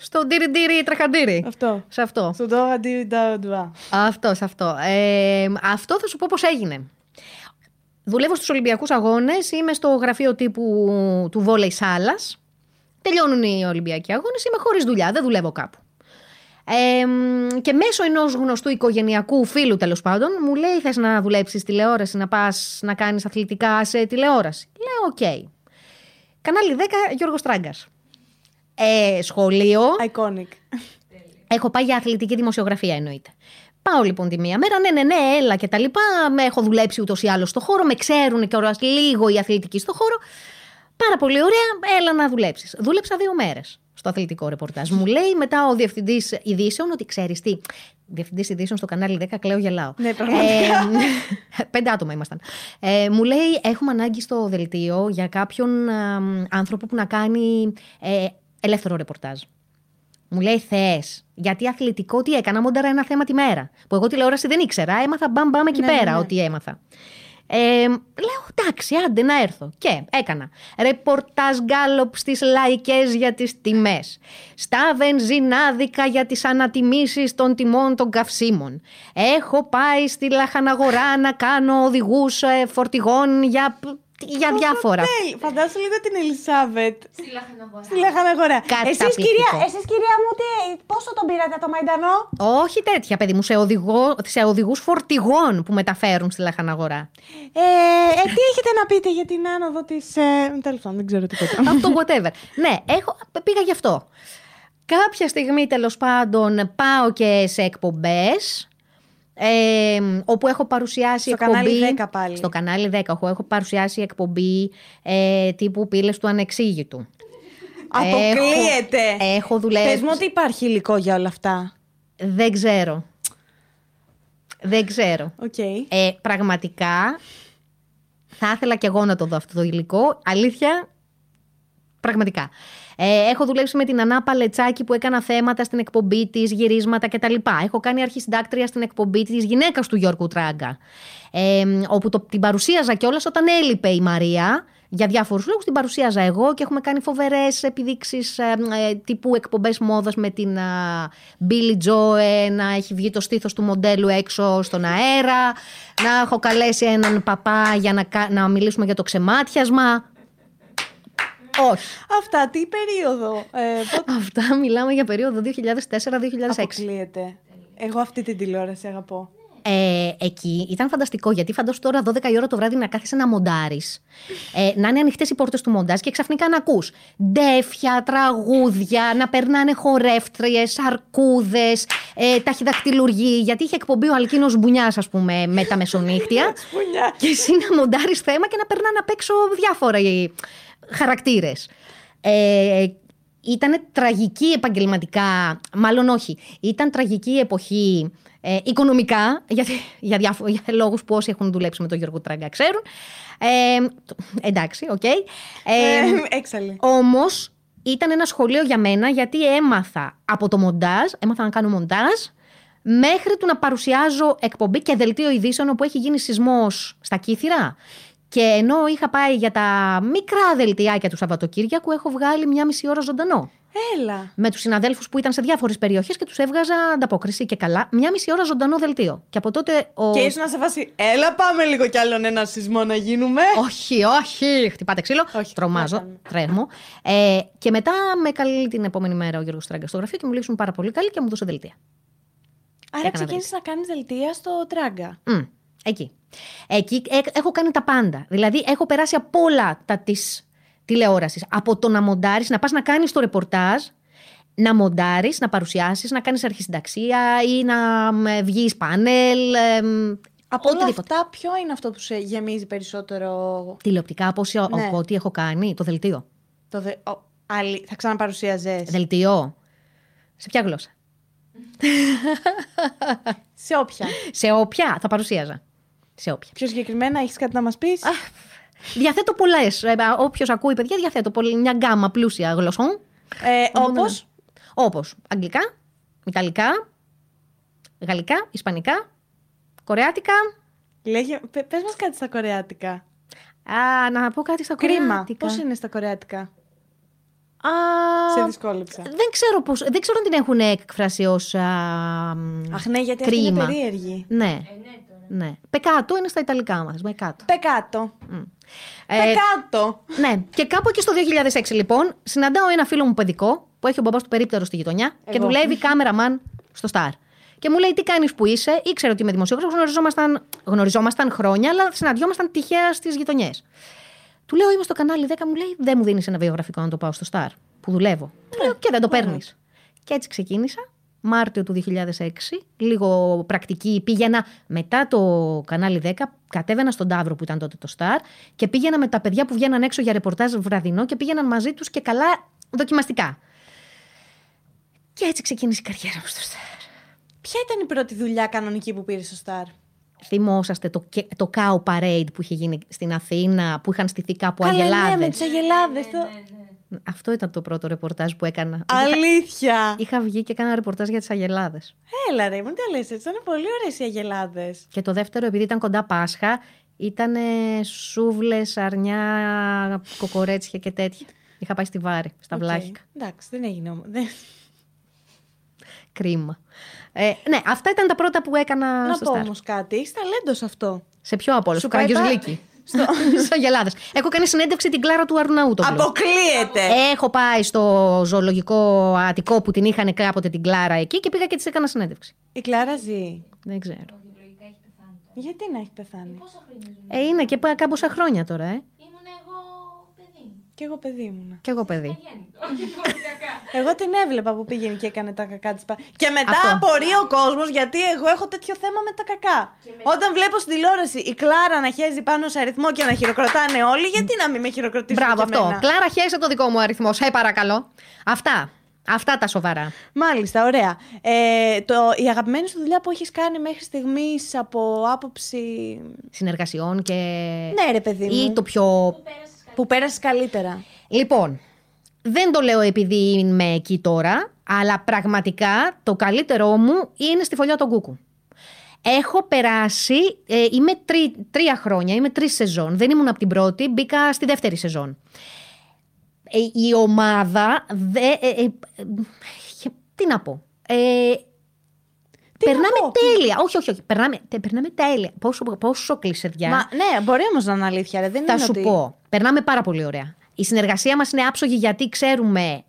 Στο ντύρι ντύρι τραχαντήρι. αυτό. Σε αυτό. Στο τώρα ντι ντα ντα. Αυτό, σε αυτό. Ε, αυτό θα σου πω πώς έγινε. Δουλεύω στους Ολυμπιακούς Αγώνες, είμαι στο γραφείο τύπου του Βόλεϊ Σάλας. Τελειώνουν οι Ολυμπιακοί Αγώνες, είμαι χωρίς δουλειά, δεν δουλεύω κάπου. Ε, και μέσω ενός γνωστού οικογενειακού φίλου τέλος πάντων μου λέει θες να δουλέψεις τηλεόραση, να πας να κάνεις αθλητικά σε τηλεόραση; Λέω οκ. Κανάλι 10 Γιώργος Τράγκας. Ε, σχολείο. Iconic. Έχω πάει για αθλητική δημοσιογραφία εννοείται. Πάω λοιπόν τη μία μέρα, ναι, ναι, ναι, έλα και τα λοιπά. Με έχω δουλέψει ούτως ή άλλως στο χώρο, με ξέρουν και ώρας λίγο οι αθλητικοί στο χώρο. Πάρα πολύ ωραία, έλα να δουλέψεις. Δούλεψα δύο μέρες στο αθλητικό ρεπορτάζ. Μου λέει μετά ο διευθυντής ειδήσεων ότι ξέρεις τι. Διευθυντής ειδήσεων στο κανάλι 10, κλαίω γελάω. Ναι, πραγματικά. Ε, πέντε άτομα ήμασταν. Ε, μου λέει: Έχουμε ανάγκη στο δελτίο για κάποιον α, άνθρωπο που να κάνει ε, ελεύθερο ρεπορτάζ. Μου λέει θες. Γιατί αθλητικό τι έκανα, μόνταρα ένα θέμα τη μέρα. Που εγώ τηλεόραση δεν ήξερα. Έμαθα μπαμ μπαμ εκεί Ναι, ναι, πέρα ναι. ό,τι έμαθα. Ε, λέω εντάξει, άντε να έρθω. Και έκανα. Ρεπορτάζ γκάλοπ στις λαϊκές για τις τιμές. Στα βενζινάδικα για τις ανατιμήσεις των τιμών των καυσίμων. Έχω πάει στη λαχαναγορά να κάνω οδηγούς ε, φορτηγών για, για διάφορα. Τέλει. Φαντάσου λίγο την Ελισάβετ. Στη λαχαναγορά. Στη Λαχαναγορά. Εσείς Καταπληκτικό. κυρία, εσείς κυρία μου, τι, πόσο τον πήρατε το Μαϊντανό; Όχι τέτοια, παιδί μου, σε, οδηγό, σε οδηγούς φορτηγών που μεταφέρουν στη λαχαναγορά. Ε, ε, τι έχετε να πείτε για την άνοδο της... Ε, τέλος πάντων, δεν ξέρω τίποτα. αυτό whatever. ναι, έχω, πήγα γι' αυτό. Κάποια στιγμή τέλος πάντων πάω και σε εκπομπές ε, όπου έχω παρουσιάσει Στο εκπομπή. κανάλι 10 πάλι. Στο κανάλι 10 όπου έχω παρουσιάσει εκπομπή ε, τύπου πύλες του ανεξήγητου. Αποκλείεται. Έχω, έχω δουλέψει. Πες μου ότι υπάρχει υλικό για όλα αυτά. Δεν ξέρω. Δεν ξέρω. Οκ. Ε, πραγματικά θα ήθελα κι εγώ να το δω αυτό το υλικό. Αλήθεια, Πραγματικά. Ε, έχω δουλέψει με την Άννα Παλαιτσάκη που έκανα θέματα στην εκπομπή της, γυρίσματα κτλ. Έχω κάνει αρχισυντάκτρια στην εκπομπή της γυναίκας του Γιώργου Τράγκα. Ε, όπου το, την παρουσίαζα κιόλας όταν έλειπε η Μαρία. Για διάφορους λόγους την παρουσίαζα εγώ και έχουμε κάνει φοβερές επιδείξεις ε, ε, τύπου εκπομπές μόδας με την ε, Billy Joe να έχει βγει το στήθος του μοντέλου έξω στον αέρα. Να έχω καλέσει έναν παπά για να, να μιλήσουμε για το ξεμάτιασμα. Όχι. Αυτά τι περίοδο. Ε, πότε Αυτά μιλάμε για περίοδο 2004-2006. αποκλείεται. Εγώ αυτή την τηλεόραση αγαπώ. Ε, εκεί ήταν φανταστικό γιατί φαντάσου τώρα 12 η ώρα το βράδυ να κάθεσαι να μοντάρεις. Ε, να είναι ανοιχτές οι πόρτες του μοντάζ και ξαφνικά να ακούς ντέφια, τραγούδια, να περνάνε χορεύτριες, αρκούδε, ε, ταχυδακτηλουργοί. Γιατί είχε εκπομπή ο Αλκίνος Μπουνιάς, ας πούμε, με τα μεσονύχτια. Σπουνιά. και εσύ να μοντάρεις θέμα και να περνάνε απ' έξω διάφοροι χαρακτήρες. Ε, ήταν τραγική επαγγελματικά, μάλλον όχι. Ήταν τραγική εποχή ε, οικονομικά, γιατί, για, διάφο- για λόγους που όσοι έχουν δουλέψει με τον Γιώργο Τράγκα ξέρουν. Ε, το- εντάξει, οκ. Ε, Ε, έξαλλη. όμως ήταν ένα σχολείο για μένα γιατί έμαθα από το μοντάζ, έμαθα να κάνω μοντάζ, μέχρι του να παρουσιάζω εκπομπή και δελτίο ειδήσεων όπου έχει γίνει σεισμός στα Κύθηρα. Και ενώ είχα πάει για τα μικρά δελτιάκια του Σαββατοκύριακου, έχω βγάλει μιάμιση ώρα ζωντανό. Έλα. Με τους συναδέλφους που ήταν σε διάφορες περιοχές και τους έβγαζα ανταπόκριση και καλά. Μιάμιση ώρα ζωντανό δελτίο. Και από τότε. Ο... Και ήσουν σε φάση, έλα πάμε λίγο κι άλλον ένα σεισμό να γίνουμε. Όχι, όχι. Χτυπάτε ξύλο. Όχι, Τρομάζω. δεν Τρέμω. Ε, και μετά με καλεί την επόμενη μέρα ο Γιώργος Τράγκα στο γραφείο και μου λείψουν πάρα πολύ καλή και μου δώσε δελτία. Άρα έκανα ξεκίνησες να κάνεις δελτία στο τράγκα. Μμ, εκεί. Εκεί ε, έχω κάνει τα πάντα. Δηλαδή, έχω περάσει από όλα τα της τηλεόρασης. Από το να μοντάρεις, να πας να κάνεις το ρεπορτάζ, να μοντάρεις, να παρουσιάσεις, να κάνεις αρχισυνταξία ή να βγεις πάνελ. ε, μ, Από όλα οτιδήποτε. αυτά, ποιο είναι αυτό που σε γεμίζει περισσότερο; Τηλεοπτικά, από όση- Ναι. από ό,τι έχω κάνει, το δελτίο. Το δε... ο, άλλη, θα ξαναπαρουσίαζε. Δελτίο. Σε ποια γλώσσα; Σε όποια. Σε όποια θα παρουσίαζα. Σε όποια. Πιο συγκεκριμένα, έχεις κάτι να μας πεις; Διαθέτω πολλές. Όποιος ακούει, παιδιά, διαθέτω πολλή, μια γκάμα πλούσια γλωσσών. Ε, Όπως; Όπως αγγλικά, ιταλικά, γαλλικά, ισπανικά, κορεάτικα. Λέγε, πε μας κάτι στα κορεάτικα. Α, να πω κάτι στα Κρίμα. κορεάτικα. Πώς είναι στα κορεάτικα; Α, Σε δυσκόλεψα. δεν ξέρω πώς, δεν ξέρω αν την έχουν εκφράσει ως. Αχ, ναι, γιατί αυτή είναι κρίμα. περίεργη. Ναι. ναι. Πεκάτο είναι στα Ιταλικά μας. Πεκάτο. Πεκάτο. Ε, Πεκάτο. ναι. Και κάπου εκεί στο 2006 λοιπόν, συναντάω ένα φίλο μου παιδικό που έχει ο μπαμπάς του περίπτερο στη γειτονιά και Εγώ. δουλεύει κάμεραμαν στο Star. Και μου λέει τι κάνεις που είσαι, ήξερε ότι είμαι δημοσιογράφος, γνωριζόμασταν, γνωριζόμασταν χρόνια, αλλά συναντιόμασταν τυχαία στις γειτονιές. Του λέω είμαι στο κανάλι 10, μου λέει δεν μου δίνεις ένα βιογραφικό να το πάω στο Star που δουλεύω. Του λέω και δεν το παίρνεις. Και έτσι ξεκίνησα. Μάρτιο του 2006, λίγο πρακτική, πήγαινα μετά το κανάλι 10, κατέβαινα στον Ταύρο που ήταν τότε το Star και πήγαινα με τα παιδιά που βγαίναν έξω για ρεπορτάζ βραδινό και πήγαιναν μαζί τους και καλά δοκιμαστικά. Και έτσι ξεκίνησε η καριέρα μου στο Star. Ποια ήταν η πρώτη δουλειά κανονική που πήρες στο Star. Θυμόσαστε το, και- το Cow Parade που είχε γίνει στην Αθήνα, που είχαν στηθεί κάπου Καλά, ναι, αγελάδες. με τις αγελάδες. Αυτό ήταν το πρώτο ρεπορτάζ που έκανα. Αλήθεια. Είχα βγει και έκανα ρεπορτάζ για τις αγελάδες. Έλα ρε, μου τι λες έτσι. Ήταν πολύ ωραίες οι αγελάδες. Και το δεύτερο, επειδή ήταν κοντά Πάσχα, ήταν σούβλες, αρνιά, κοκορέτσια και τέτοια. Είχα πάει στη Βάρη, στα Βλάχικα. Εντάξει, δεν έγινε όμως. Δεν... Κρίμα. Ε, ναι, αυτά ήταν τα πρώτα που έκανα Να στο πω Star. όμως κάτι. Έχει ταλέντος σε αυτό. Σε ποιο από όλους, Σου στο πάει Καραγιός πα- Γλίκη. Στο Αγελάδες. Έχω κάνει συνέντευξη την Κλάρα του Αρναούτογλου. Αποκλείεται. Έχω πάει στο ζωολογικό Αττικό που την είχαν κάποτε την Κλάρα εκεί και πήγα και της έκανα συνέντευξη. Η Κλάρα ζει. Δεν ξέρω. Γιατί να έχει πεθάνει; Ε, είναι και πά- κάμποσα χρόνια τώρα, ε. Ήμουν εγώ παιδί. Κι εγώ παιδί ήμουνα. Κι εγώ παιδί. Εγώ την έβλεπα που πήγαινε και έκανε τα κακά της. Και μετά Αυτό. απορεί ο κόσμος γιατί εγώ έχω τέτοιο θέμα με τα κακά. Όταν βλέπω στην τηλεόραση η Κλάρα να χέζει πάνω σε αριθμό και να χειροκροτάνε όλοι, γιατί να μην με χειροκροτήσουν Μπράβο και αυτό. εμένα; Κλάρα, χέσε το δικό μου αριθμό. Σε παρακαλώ. Αυτά. Αυτά τα σοβαρά. Μάλιστα, ωραία. Ε, το, η αγαπημένη σου δουλειά που έχεις κάνει μέχρι στιγμής από άποψη. Συνεργασιών και. Ναι, ρε παιδί μου. Ή το πιο. Που πέρασε καλύτερα. Λοιπόν, δεν το λέω επειδή είμαι εκεί τώρα, αλλά πραγματικά το καλύτερό μου είναι στη φωλιά των κούκου. Έχω περάσει, ε, είμαι τρι- τρία χρόνια, είμαι τρεις σεζόν. Δεν ήμουν από την πρώτη, μπήκα στη δεύτερη σεζόν. Ε, η ομάδα, δε, ε, ε, ε, τι να πω, ε, Τι να περνάμε πω; τέλεια. Όχι, όχι, όχι. Περνάμε, τε- περνάμε τέλεια. Πόσο, πόσο κλεισεδιά. Μα ναι, μπορεί όμως να είναι αλήθεια. Ρε. Δεν Θα είναι σου ότι... πω. Περνάμε πάρα πολύ ωραία. Η συνεργασία μας είναι άψογη γιατί ξέρουμε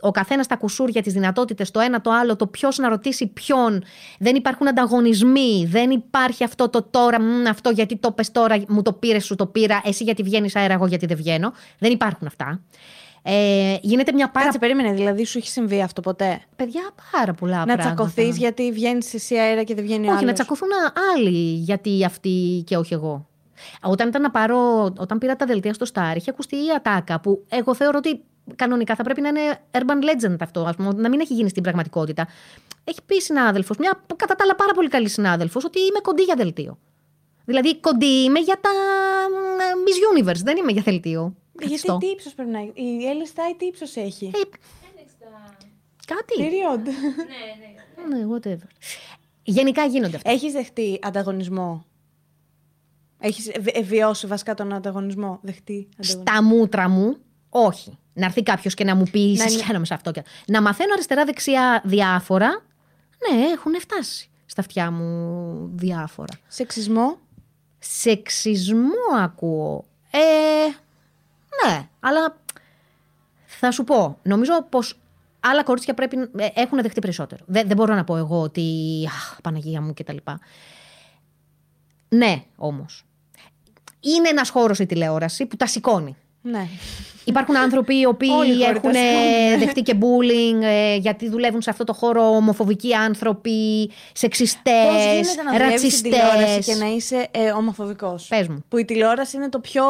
ο καθένας τα κουσούρια, τις δυνατότητες, το ένα το άλλο, το ποιος να ρωτήσει ποιον. Δεν υπάρχουν ανταγωνισμοί. Δεν υπάρχει αυτό το τώρα, μ, αυτό γιατί το πες τώρα, μου το πήρες, σου το πήρα, εσύ γιατί βγαίνεις αέρα, εγώ γιατί δεν βγαίνω. Δεν υπάρχουν αυτά. Ε, γίνεται μια πάρα. Κάτσε, περίμενε. Δηλαδή, σου έχει συμβεί αυτό ποτέ; Παιδιά, πάρα πολλά Να πράγματα. τσακωθείς γιατί βγαίνει εσύ αέρα και δεν βγαίνει ο Όχι, να άλλος; τσακωθούν άλλοι γιατί αυτοί και όχι εγώ. Όταν, ήταν να πάρω, όταν πήρα τα δελτία στο Star, είχε ακουστεί η ατάκα που εγώ θεωρώ ότι κανονικά θα πρέπει να είναι urban legend αυτό, ας πούμε, να μην έχει γίνει στην πραγματικότητα. Έχει πει συνάδελφος, μια κατά τα άλλα πάρα πολύ καλή συνάδελφος, ότι είμαι κοντή για δελτίο. Δηλαδή, κοντή είμαι για τα μ, Miss Universe, δεν είμαι για δελτίο. Γιατί Χριστό. τι ύψος πρέπει να έχει; Η Έλλη Στάι τι ύψος έχει; Ε, κάτι. Period. Ναι, whatever. Γενικά γίνονται αυτά. Έχεις δεχτεί ανταγωνισμό; Έχεις βιώσει βασικά τον ανταγωνισμό; Δεχτεί ανταγωνισμό; Στα μούτρα μου, όχι. Να έρθει κάποιος και να μου πει Να συσχαίνομαι σε αυτό. και- Να μαθαίνω αριστερά-δεξιά διάφορα. Ναι, έχουν φτάσει στα αυτιά μου διάφορα. Σεξισμό; Σεξισμό ακούω. Ε, ναι, αλλά θα σου πω. Νομίζω πως άλλα κορίτσια πρέπει, ε, έχουν δεχτεί περισσότερο. Δεν, δεν μπορώ να πω εγώ ότι αχ, Παναγία μου κτλ. Ναι, όμως. Είναι ένας χώρος η τηλεόραση που τα σηκώνει. Ναι. Υπάρχουν άνθρωποι οι οποίοι Όλοι οι χώροι έχουν τα σηκώνουν. δεχτεί και bullying ε, γιατί δουλεύουν σε αυτό το χώρο ομοφοβικοί άνθρωποι, Πώς σεξιστές, γίνεται να δουλεύεις στην τηλεόραση ρατσιστές. και να είσαι ε, ομοφοβικός; Πες μου. Που η τηλεόραση είναι το πιο.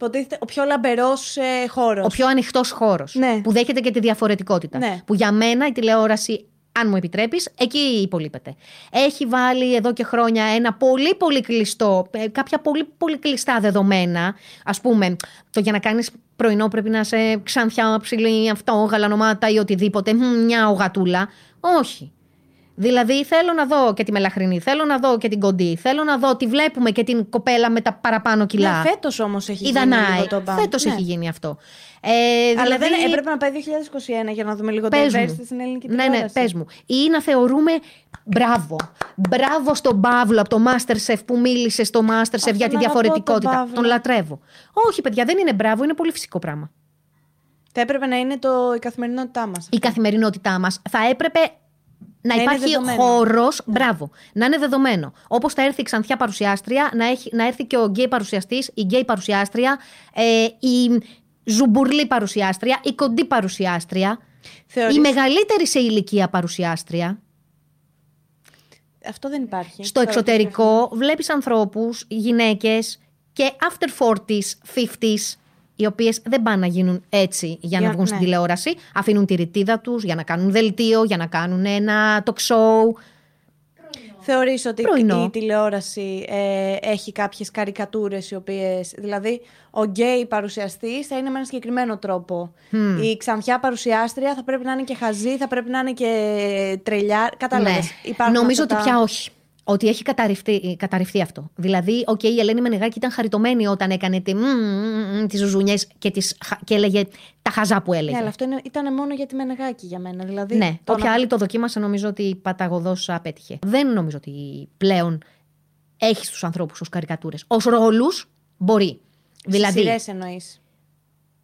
Υποτίθεται ο πιο λαμπερός ε, χώρος. Ο πιο ανοιχτός χώρος. Ναι. Που δέχεται και τη διαφορετικότητα. Ναι. Που για μένα η τηλεόραση, αν μου επιτρέπεις, εκεί υπολείπεται. Έχει βάλει εδώ και χρόνια ένα πολύ πολύ κλειστό, ε, κάποια πολύ πολύ κλειστά δεδομένα. Α πούμε, το για να κάνεις πρωινό πρέπει να είσαι ξανθιά, ψηλή, αυτό, γαλανομάτα ή οτιδήποτε. Μμ, Μια ογατούλα. Όχι. Δηλαδή θέλω να δω και τη μελαχρινή, θέλω να δω και την κοντή, θέλω να δω τη βλέπουμε και την κοπέλα με τα παραπάνω κιλά. Ναι, φέτος όμως έχει Η γίνει Δανάη. λίγο το μπαμ. Φέτος Ναι. έχει γίνει αυτό. Ε, Αλλά δηλαδή, δεν έπρεπε να πάει 2021 για να δούμε λίγο το πες μου. diversity στην ελληνική Ναι, τηλεόραση. ναι, πες μου. Ή να θεωρούμε μπράβο. Μπράβο στον Παύλο από το Masterchef που μίλησε στο Masterchef Αχ, για τη τον αγαπώ διαφορετικότητα. τον Παύλο. Τον λατρεύω. Όχι, παιδιά, δεν είναι μπράβο, είναι πολύ φυσικό πράγμα. Θα έπρεπε να είναι το, η καθημερινότητά μας. Η καθημερινότητά μας θα έπρεπε να, είναι υπάρχει δεδομένο. χώρος. Μπράβο. Να είναι δεδομένο. Όπως θα έρθει η ξανθιά παρουσιάστρια, να, έχει, να έρθει και ο γκέι παρουσιαστής, η γκέι παρουσιάστρια, ε, η ζουμπουρλή παρουσιάστρια, η κοντή παρουσιάστρια, Θεωρείς... η μεγαλύτερη σε ηλικία παρουσιάστρια. Αυτό δεν υπάρχει. Στο Τώρα εξωτερικό βλέπεις ανθρώπους, γυναίκες και after 40s, 50s, οι οποίες δεν πάνε να γίνουν έτσι για να Για- βγουν στην ναι. τηλεόραση. Αφήνουν τη ρητίδα τους για να κάνουν δελτίο, για να κάνουν ένα talk show. Θεωρείς ότι Πρωινό. η τηλεόραση ε, έχει κάποιες καρικατούρες οι οποίες... Δηλαδή, ο γκέι παρουσιαστής θα είναι με ένα συγκεκριμένο τρόπο. Η ξανθιά παρουσιάστρια θα πρέπει να είναι και χαζή, θα πρέπει να είναι και τρελή. Κατάλαβες. Υπάρχουν Ναι. Νομίζω αυτά ότι τα- πια όχι. Ότι έχει καταρριφθεί, καταρριφθεί αυτό. Δηλαδή, οκ, η Ελένη Μενεγάκη ήταν χαριτωμένη όταν έκανε τη, μ, μ, μ, τις ζουζουνιές και, τις, χα- και έλεγε τα χαζά που έλεγε. Ναι, αλλά αυτό είναι, ήταν μόνο για τη Μενεγάκη για μένα. Δηλαδή, Ναι, το όποια να- άλλη το δοκίμασε νομίζω ότι παταγωδώς απέτυχε. Δεν νομίζω ότι πλέον έχεις τους ανθρώπους ως καρικατούρες. Ως ρόλους μπορεί. Δηλαδή. Σειρές εννοείς.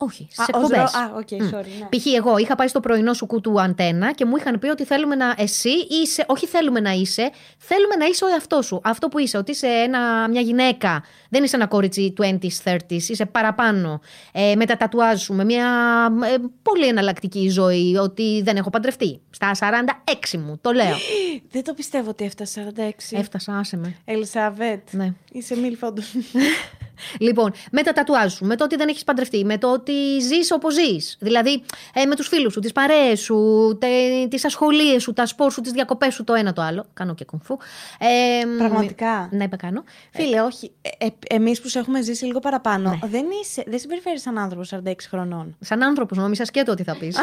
Όχι, Α, σε ως εκπομπές. ρο- Α, OK, sorry, ναι. Π.χ. εγώ είχα πάει στο Πρωινό Σου Κου του Αντένα και μου είχαν πει ότι θέλουμε να εσύ είσαι, όχι θέλουμε να είσαι, θέλουμε να είσαι ο εαυτός σου. Αυτό που είσαι, ότι είσαι ένα, μια γυναίκα, δεν είσαι ένα κορίτσι 20s, 30s, είσαι παραπάνω. Ε, με τα τατουάζ σου, με μια ε, πολύ εναλλακτική ζωή, ότι δεν έχω παντρευτεί. Στα 46 μου, το λέω. Δεν το πιστεύω ότι έφτασε 46. Έφτασα, άσε με. Ελισαβέτ. Ναι. Είσαι μίλφα όντως. Λοιπόν, με τα τατουάζ σου, με το ότι δεν έχεις παντρευτεί, με το ότι ζεις όπως ζεις. Δηλαδή, ε, με τους φίλους σου, τις παρέες σου, τις ασχολίες σου, τα σπορ σου, τις διακοπές σου, το ένα το άλλο. Κάνω και κουμφού. Ε, Πραγματικά. Ναι, είπα κάνω. Φίλε, όχι. Ε, Εμείς που σε έχουμε ζήσει λίγο παραπάνω, δεν, είσαι, δεν συμπεριφέρεις σαν άνθρωπος 46 χρονών. Σαν άνθρωπος, νόμιζα σκέτο τι θα πεις.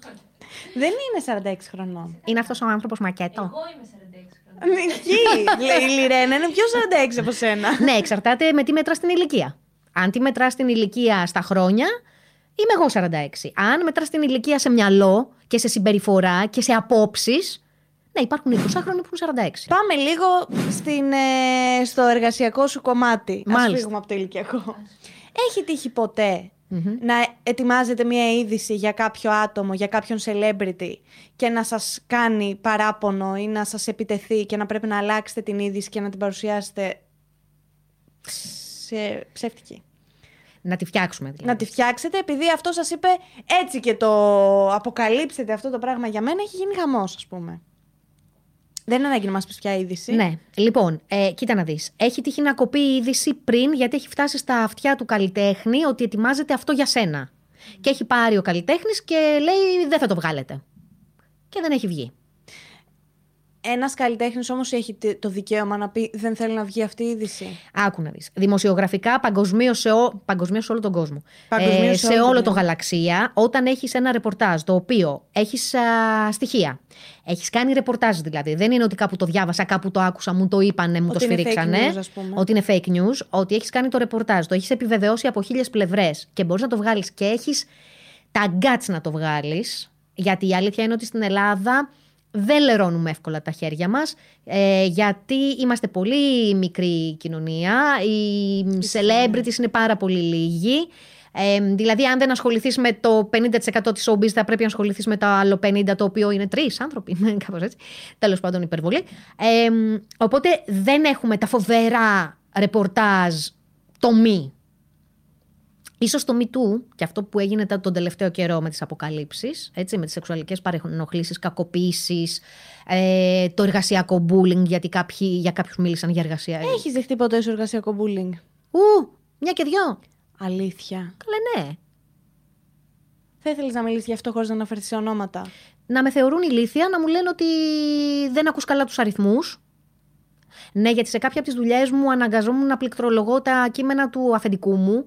δεν είναι 46 χρονών. είναι αυτός ο άνθρωπος μακέτο; Εγώ είμαι 46 χρόνια. Ισχύει. Λέει η Λιρένα είναι πιο 46 από σένα. ναι, εξαρτάται με τι μετράς την ηλικία. Αν τη μετράς την ηλικία στα χρόνια, είμαι εγώ 46. Αν μετράς την ηλικία σε μυαλό και σε συμπεριφορά και σε απόψεις, ναι, υπάρχουν 20 χρόνια που είναι 46. Πάμε λίγο στην, ε, στο εργασιακό σου κομμάτι. Ας Μάλιστα. φύγουμε από το ηλικιακό. Έχει τύχει ποτέ να ετοιμάζετε μια είδηση για κάποιο άτομο, για κάποιον celebrity και να σας κάνει παράπονο ή να σας επιτεθεί και να πρέπει να αλλάξετε την είδηση και να την παρουσιάσετε σε ψεύτικη. Να τη φτιάξουμε δηλαδή. Να τη φτιάξετε επειδή αυτό σας είπε έτσι και το αποκαλύψετε αυτό το πράγμα για μένα έχει γίνει χαμός ας πούμε. Δεν είναι ανάγκη να μας πεις ποια είδηση. Ναι. Λοιπόν, ε, κοίτα να δεις. Έχει τύχει να κοπεί η είδηση πριν, γιατί έχει φτάσει στα αυτιά του καλλιτέχνη ότι ετοιμάζεται αυτό για σένα. Και έχει πάρει ο καλλιτέχνης και λέει: Δεν θα το βγάλετε. Και δεν έχει βγει. Ένας καλλιτέχνης όμως έχει τε- το δικαίωμα να πει δεν θέλει να βγει αυτή η είδηση. Άκου να δεις. Δημοσιογραφικά παγκοσμίως σε, ο... παγκοσμίως σε όλο τον κόσμο. Παγκοσμίως σε σε όλο όλο τον τον κόσμο. γαλαξία, όταν έχεις ένα ρεπορτάζ το οποίο έχεις στοιχεία. Έχεις κάνει ρεπορτάζ δηλαδή. Δεν είναι ότι κάπου το διάβασα, κάπου το άκουσα, μου το είπανε, μου Ότι το είναι fake σφυρίξανε. news, ας πούμε. Ότι είναι fake news. Ότι έχεις κάνει το ρεπορτάζ, το έχεις επιβεβαιώσει από χίλιες πλευρές και μπορείς να το βγάλεις και έχεις τα guts να το βγάλεις. Γιατί η αλήθεια είναι ότι στην Ελλάδα δεν λερώνουμε εύκολα τα χέρια μας, ε, γιατί είμαστε πολύ μικρή κοινωνία, οι celebrities είναι πάρα πολύ λίγοι. Ε, δηλαδή, αν δεν ασχοληθείς με το 50% της showbiz, θα πρέπει να ασχοληθείς με το άλλο 50% το οποίο είναι τρεις άνθρωποι, κάπως έτσι. Τέλος πάντων, υπερβολή. Ε, οπότε δεν έχουμε τα φοβερά ρεπορτάζ τομή Ίσως το Me Too και αυτό που έγινε τα- τον τελευταίο καιρό με τις αποκαλύψεις, έτσι, με τις σεξουαλικές παρενοχλήσεις, κακοποίησεις, ε, το εργασιακό bullying, γιατί κάποιοι, για κάποιους μίλησαν για εργασία. Έχεις δεχτεί ποτέ σου εργασιακό bullying; Ου, μια και δυο. Αλήθεια. Καλά, ναι. Θα ήθελες να μιλήσεις γι' αυτό χωρίς να αναφερθείς σε ονόματα; Να με θεωρούν ηλίθια, να μου λένε ότι δεν ακούς καλά τους αριθμούς. Ναι, γιατί σε κάποια από τις δουλειές μου αναγκαζόμουν να πληκτρολογώ τα κείμενα του αφεντικού μου.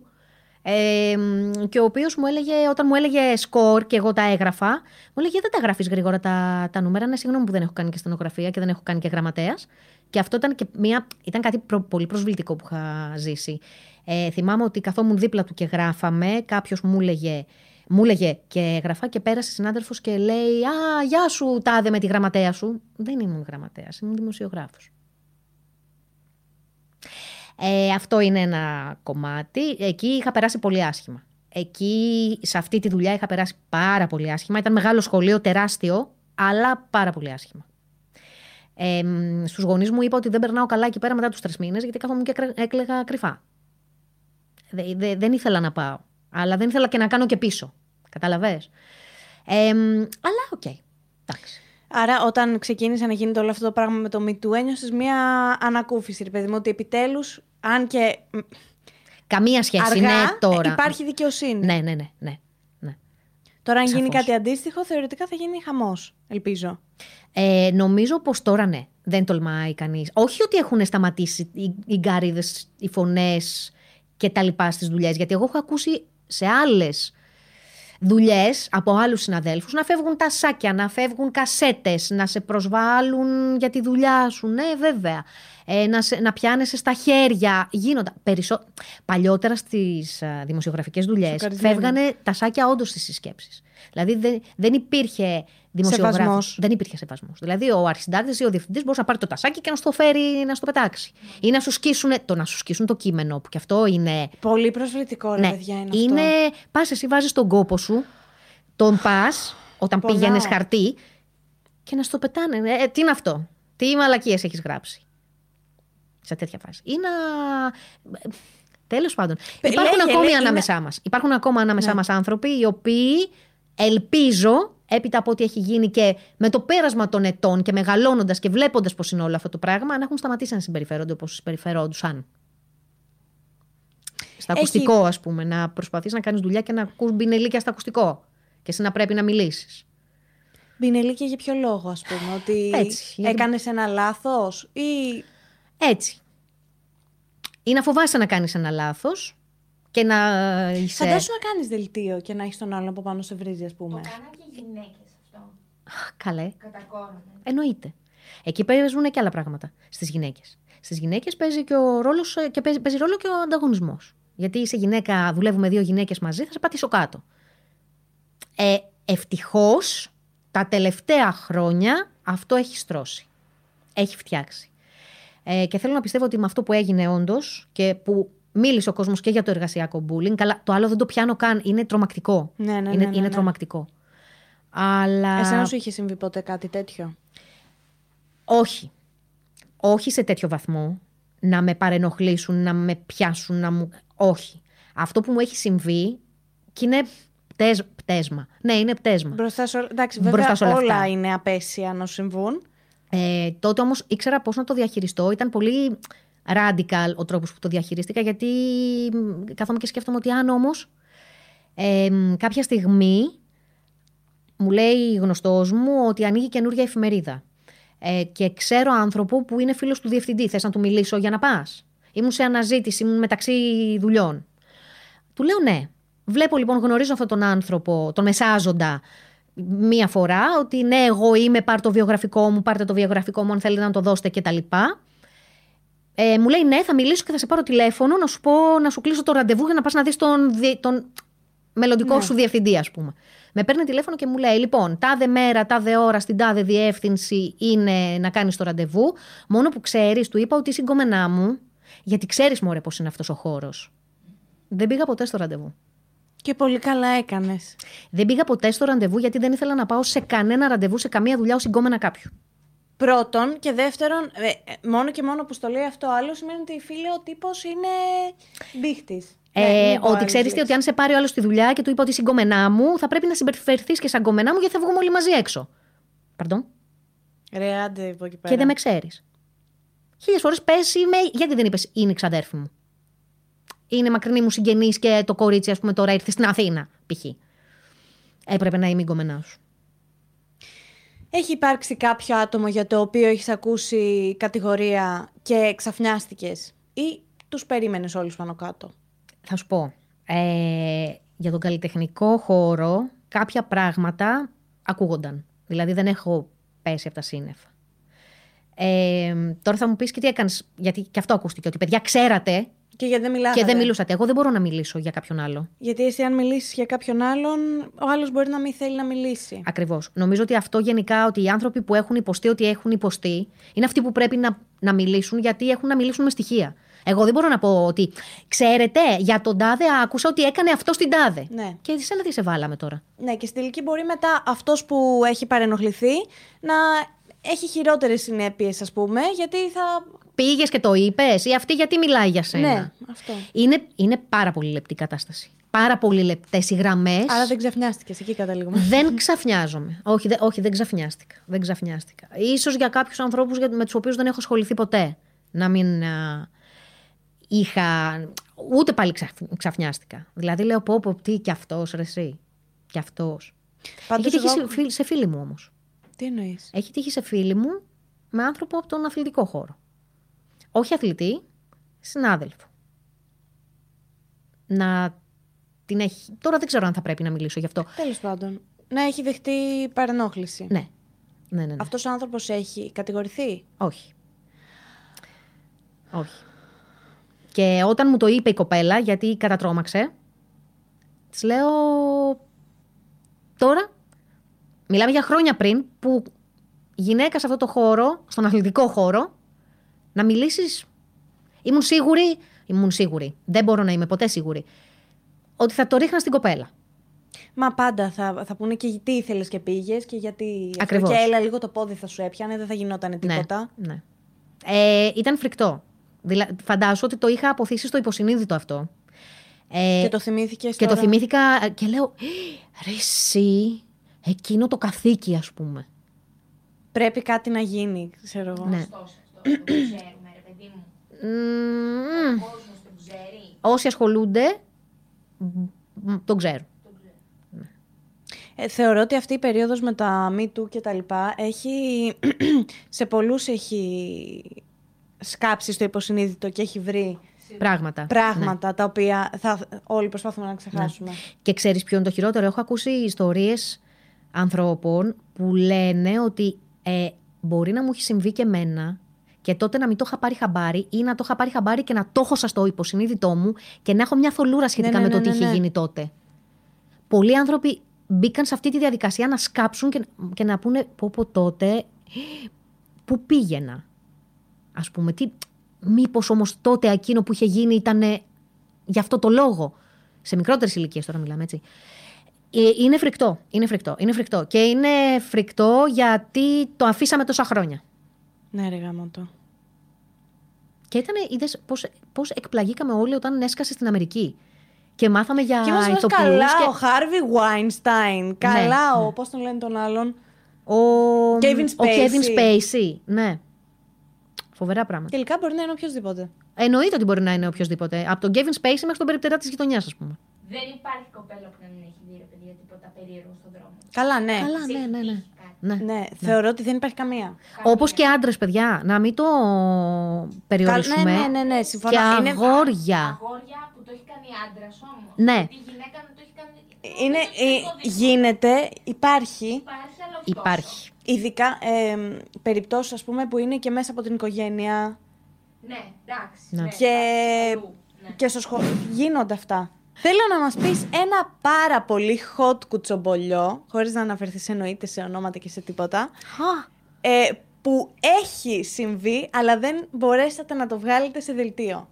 Ε, μ, και ο οποίος μου έλεγε, όταν μου έλεγε σκορ και εγώ τα έγραφα, μου έλεγε δεν τα γράφεις γρήγορα τα, τα νούμερα. Ναι, συγγνώμη που δεν έχω κάνει και στενογραφία και δεν έχω κάνει και γραμματέας. Και αυτό ήταν, και μια, ήταν κάτι προ- πολύ προσβλητικό που είχα ζήσει. Ε, θυμάμαι ότι καθόμουν δίπλα του και γράφαμε, κάποιος μου έλεγε, μου έλεγε και έγραφα και πέρασε συνάδελφος και λέει Α, γεια σου, τάδε με τη γραμματέα σου. Δεν ήμουν γραμματέας, ήμουν δημοσιογράφος. Ε, αυτό είναι ένα κομμάτι. Εκεί είχα περάσει πολύ άσχημα. Εκεί, σε αυτή τη δουλειά, είχα περάσει πάρα πολύ άσχημα. Ήταν μεγάλο σχολείο, τεράστιο, αλλά πάρα πολύ άσχημα. Ε, Στους γονείς μου είπα ότι δεν περνάω καλά εκεί πέρα μετά τους τρεις μήνες, γιατί κάθομαι και κρε- έκλαιγα κρυφά. Δε- δε- δεν ήθελα να πάω. Αλλά δεν ήθελα και να κάνω και πίσω. Κατάλαβες. Ε, μ, αλλά οκ. Εντάξει. Άρα, όταν ξεκίνησε να γίνεται όλο αυτό το πράγμα με το Me Too, ένιωσες μια ανακούφιση, ρε παιδί μου, ότι επιτέλους, αν και μ, Καμία σχέση αργά, ναι, τώρα. ε, υπάρχει δικαιοσύνη. Ναι, ναι, ναι. ναι, ναι. Τώρα, αν γίνει Σαφώς. κάτι αντίστοιχο, θεωρητικά θα γίνει χαμός. Ελπίζω. Ε, νομίζω πως τώρα ναι, δεν τολμάει κανείς. Όχι ότι έχουν σταματήσει οι, οι γκάριδες, οι φωνές και τα λοιπά στις δουλειές, γιατί εγώ έχω ακούσει σε άλλες δουλειές από άλλους συναδέλφους να φεύγουν τα σάκια, να φεύγουν κασέτες, να σε προσβάλλουν για τη δουλειά σου, ναι βέβαια. Ε, να, σε, να πιάνεσαι στα χέρια. Γίνοντα. Περισσό... Παλιότερα στις α, δημοσιογραφικές δουλειές Σοκαρισμένη. φεύγανε τα σάκια όντως στις συσκέψεις. Δηλαδή δεν, δεν υπήρχε δημοσιογράφος. Σεβασμός. Δεν υπήρχε σεβασμός. Δηλαδή, ο αρχισυντάκτης ή ο διευθυντής μπορούσε να πάρει το τασάκι και να στο φέρει να στο πετάξει. Ή να σου σκίσουν το, να σου σκίσουν το κείμενο, που και αυτό είναι. Πολύ προσβλητικό, ρε ναι, παιδιά, είναι, είναι. αυτό. Πας, εσύ βάζεις τον κόπο σου, τον πας, όταν Πονάω. πήγαινε χαρτί, και να στο πετάνε. Ε, τι είναι αυτό; Τι μαλακίες έχεις γράψει. Σε τέτοια φάση; Ή να. Τέλος πάντων. Πε- Υπάρχουν λέγε, ακόμη λέγε, ανάμεσά μας. Υπάρχουν ακόμα ανάμεσά Ναι. μας άνθρωποι οι οποίοι ελπίζω, έπειτα από ό,τι έχει γίνει και με το πέρασμα των ετών και μεγαλώνοντας και βλέποντας πώς είναι όλο αυτό το πράγμα, να έχουν σταματήσει να συμπεριφέρονται όπως συμπεριφερόντουσαν. Στα Έχει- ακουστικό, ας πούμε. Να προσπαθείς να κάνεις δουλειά και να ακούς μπινελίκια στα ακουστικό. Και εσύ να πρέπει να μιλήσεις. Μπινελίκια για ποιο λόγο, ας πούμε. Ότι Έτσι, γιατί- έκανες ένα λάθος ή. Έτσι. Ή να φοβάσαι να κάνεις ένα λάθος και να είσαι. Φαντάσου να κάνεις δελτίο και να έχεις τον άλλον από πάνω σε βρίζει, ας Το πούμε. κάναν και γυναίκες αυτό. Καλέ. Κατακόρωνε. Εννοείται. Εκεί παίζουν και άλλα πράγματα στις γυναίκες. Στις γυναίκες παίζει και ο ρόλος, και παίζει, παίζει ρόλο και ο ανταγωνισμός. Γιατί είσαι γυναίκα, δουλεύουμε δύο γυναίκες μαζί, θα σε πατήσω κάτω. Ε, Ευτυχώς τα τελευταία χρόνια αυτό έχει στρώσει. Έχει φτιάξει. Ε, και θέλω να πιστεύω ότι με αυτό που έγινε όντως και που μίλησε ο κόσμος και για το εργασιακό bullying. Καλά, το άλλο δεν το πιάνω καν. Είναι τρομακτικό. Ναι, ναι, ναι, είναι, ναι, είναι ναι. τρομακτικό. Αλλά. Εσένα σου είχε συμβεί ποτέ κάτι τέτοιο; Όχι. Όχι σε τέτοιο βαθμό. Να με παρενοχλήσουν, να με πιάσουν, να μου. Όχι. Αυτό που μου έχει συμβεί και είναι πτέσ... πτέσμα. Ναι, είναι πτέσμα. Μπροστά σε όλα. Εντάξει, Μπροστά βέβαια σε όλα όλα αυτά. είναι απέσια να σου συμβούν. Ε, τότε όμως ήξερα πώς να το διαχειριστώ. Ήταν πολύ radical ο τρόπος που το διαχειρίστηκα γιατί μ, κάθομαι και σκέφτομαι ότι αν όμως ε, μ, κάποια στιγμή μου λέει γνωστός μου ότι ανοίγει καινούργια εφημερίδα ε, και ξέρω άνθρωπο που είναι φίλος του διευθυντή. Θες να του μιλήσω για να πας; Ήμουν σε αναζήτηση, ήμουν μεταξύ δουλειών. Του λέω ναι. Βλέπω λοιπόν, γνωρίζω αυτόν τον άνθρωπο, τον μεσάζοντα μία φορά, ότι ναι, εγώ είμαι, πάρ το βιογραφικό μου, πάρτε το βιογραφικό μου αν θέλετε να το δώσετε κτλ. Ε, μου λέει ναι, θα μιλήσω και θα σε πάρω τηλέφωνο να σου πω να σου κλείσω το ραντεβού για να πας να δεις τον, δι- τον μελλοντικό σου διευθυντή, ας πούμε. Με παίρνει τηλέφωνο και μου λέει: Λοιπόν, τάδε μέρα, τάδε ώρα, στην τάδε διεύθυνση είναι να κάνεις το ραντεβού. Μόνο που ξέρεις, του είπα ότι είσαι η γκόμενά μου, γιατί ξέρεις μωρέ πώς είναι αυτός ο χώρος. Δεν πήγα ποτέ στο ραντεβού. Και πολύ καλά έκανες. Δεν πήγα ποτέ στο ραντεβού γιατί δεν ήθελα να πάω σε κανένα ραντεβού, σε καμία δουλειά ως συγκόμενα κάποιου. Πρώτον και δεύτερον, ε, ε, μόνο και μόνο που στο λέει αυτό άλλο σημαίνει ότι φίλε ο τύπος είναι μπίχτης. Ε, ότι ξέρεις ότι αν σε πάρει ο άλλος στη δουλειά και του είπα ότι είσαι η γκόμενά μου, θα πρέπει να συμπεριφερθείς και σαν γκόμενά μου γιατί θα βγούμε όλοι μαζί έξω. Παρντών. Ρε, άντε από εκεί πέρα. Και δεν με ξέρεις. Χίλιες φορές πες είμαι. Γιατί δεν είπες είναι η ξαδέρφη μου. Είναι μακρινή μου συγγενής και το κορίτσι, ας πούμε, τώρα ήρθε στην Αθήνα, π.χ. Έπρεπε να είμαι η γκόμενά σου. Έχει υπάρξει κάποιο άτομο για το οποίο έχεις ακούσει κατηγορία και ξαφνιάστηκες ή τους περίμενες όλους πάνω κάτω; Θα σου πω. Ε, για τον καλλιτεχνικό χώρο, κάποια πράγματα ακούγονταν. Δηλαδή δεν έχω πέσει από τα σύννεφα. Ε, τώρα θα μου πεις και τι έκανες, γιατί και αυτό ακούστηκε, ότι παιδιά ξέρατε Και γιατί δεν μιλάγατε; και δεν μιλούσατε. Εγώ δεν μπορώ να μιλήσω για κάποιον άλλο. Γιατί εσύ αν μιλήσεις για κάποιον άλλον, ο άλλος μπορεί να μην θέλει να μιλήσει. Ακριβώς. Νομίζω ότι αυτό γενικά, ότι οι άνθρωποι που έχουν υποστεί ότι έχουν υποστεί, είναι αυτοί που πρέπει να, να μιλήσουν, γιατί έχουν να μιλήσουν με στοιχεία. Εγώ δεν μπορώ να πω ότι ξέρετε, για τον τάδε άκουσα ότι έκανε αυτό στην τάδε. Ναι. Και εσένα τι σε βάλαμε τώρα; Ναι, και στη τελική μπορεί μετά αυτός που έχει παρενοχληθεί να έχει χειρότερες συνέπειες, ας πούμε, γιατί θα... Πήγες και το είπες, ή αυτή γιατί μιλάει για σένα; Ναι, αυτό. Είναι, είναι πάρα πολύ λεπτή κατάσταση. Πάρα πολύ λεπτές οι γραμμές. Άρα δεν ξαφνιάστηκες, εκεί καταλήγουμε. Δεν ξαφνιάζομαι. Όχι, δε, όχι, δεν ξαφνιάστηκα. Δεν ξαφνιάστηκα. Ίσως για κάποιους ανθρώπους για- με τους οποίους δεν έχω ασχοληθεί ποτέ. Να μην α, είχα... Ούτε πάλι ξαφ- ξαφνιάστηκα. Δηλαδή λέω πω πω τι κι αυτός ρε εσύ. Κι αυτός. Πάντως Έχει τύχει εγώ- σε, φίλ- σε φίλη μου όμως. Τι εννοείς; Έχει τύχει σε φίλη μου με άνθρωπο από τον αθλητικό χώρο. Όχι αθλητή, συνάδελφο. Να την έχει... Τώρα δεν ξέρω αν θα πρέπει να μιλήσω γι' αυτό. Τέλος πάντων. Να έχει δεχτεί παρενόχληση. Ναι. Ναι, ναι, ναι. Αυτός ο άνθρωπος έχει κατηγορηθεί; Όχι. Όχι. Και όταν μου το είπε η κοπέλα, γιατί κατατρώμαξε, της λέω. Τώρα, μιλάμε για χρόνια πριν, που γυναίκα σε αυτό το χώρο, στον αθλητικό χώρο, να μιλήσεις. Ήμουν σίγουρη, ήμουν σίγουρη, δεν μπορώ να είμαι ποτέ σίγουρη, ότι θα το ρίχνα στην κοπέλα. Μα πάντα θα, θα πούνε και τι ήθελες και πήγες και γιατί. αυτό. Ακριβώς. Και έλα, λίγο το πόδι θα σου έπιανε, δεν θα γινόταν τίποτα. Ναι. ναι. Ε, ήταν φρικτό. Δηλαδή, φαντάσου ότι το είχα αποθήσει στο υποσυνείδητο αυτό. Ε, Και το θυμήθηκε. και το θυμήθηκα ε, και λέω, «Ε, ρε εσύ, εκείνο το καθήκη ας πούμε. Πρέπει κάτι να γίνει, ξέρω εγώ. Ναι. Ωστόσο αυτό. Δεν το ξέρουμε, ρε παιδί μου. Μμμ, Ο κόσμο το ξέρει. όσοι ασχολούνται, μ, μ, τον ξέρουν. Ε, θεωρώ ότι αυτή η περίοδος με τα Me Too και τα λοιπά έχει, σε πολλούς έχει σκάψει στο υποσυνείδητο και έχει βρει Πράγματα. πράγματα τα οποία θα, όλοι προσπαθούμε να ξεχάσουμε. Και ξέρεις ποιο είναι το χειρότερο; Έχω ακούσει ιστορίες ανθρώπων που λένε ότι ε, μπορεί να μου έχει συμβεί και εμένα και τότε να μην το είχα πάρει χαμπάρι ή να το είχα πάρει χαμπάρι και να το έχω στο υποσυνείδητό μου και να έχω μια θολούρα σχετικά ναι, με το ναι, τι ναι, είχε ναι. γίνει τότε. Πολλοί άνθρωποι μπήκαν σε αυτή τη διαδικασία να σκάψουν και, και να πούνε πω πω τότε πού πήγαινα; Ας πούμε, τι, μήπως όμως τότε εκείνο που είχε γίνει ήταν για αυτό το λόγο; Σε μικρότερες ηλικίες τώρα μιλάμε έτσι. Ε, Είναι φρικτό, είναι φρικτό, είναι φρικτό. Και είναι φρικτό γιατί το αφήσαμε τόσα χρόνια. Ναι, ρε γάμο το. Και ήταν, είδες πώς, πώς εκπλαγήκαμε όλοι όταν έσκασε στην Αμερική. Και μάθαμε για Και μας λες ηθοποιούς καλά και... ο Χάρβι Βάινστάιν. Καλά ο, πώς τον λένε τον άλλον. Ο Kevin Ο Kevin Spacey. Spacey, ναι. Φοβερά πράγματα. Τελικά μπορεί να είναι οποιοδήποτε. Εννοείται ότι μπορεί να είναι οποιοδήποτε. Από τον Kevin Spacey μέχρι τον περιπτερά της γειτονιάς, ας πούμε. Δεν υπάρχει κοπέλα που να μην έχει δει ρε παιδιά τίποτα περίεργο στον δρόμο. Καλά, ναι. Καλά, ναι, ναι, ναι. Ναι. Ναι, θεωρώ ότι δεν υπάρχει καμία. Όπως και άντρες, παιδιά, να μην το περιορίσουμε. Ναι, ναι, ναι, ναι, συμφωνώ. Και Είναι- αγόρια. Αγόρια που το έχει κάνει άντρας όμως. Ναι. Η γυναίκα να το έχει κάνει. Είναι, Νομίζω ότι ε, είναι κωδικό. γίνεται, υπάρχει, Υπάρχει, αλλά όχι τόσο. Υπάρχει. ειδικά ε, περιπτώσεις ας πούμε που είναι και μέσα από την οικογένεια Ναι, εντάξει. Ναι. Ναι. και, αλλού, ναι. και στο σχολείο. Γίνονται αυτά. Θέλω να μας πεις ένα πάρα πολύ hot κουτσομπολιό, χωρίς να αναφερθείς εννοείται σε ονόματα και σε τίποτα, Α, ε, που έχει συμβεί, αλλά δεν μπορέσατε να το βγάλετε σε δελτίο.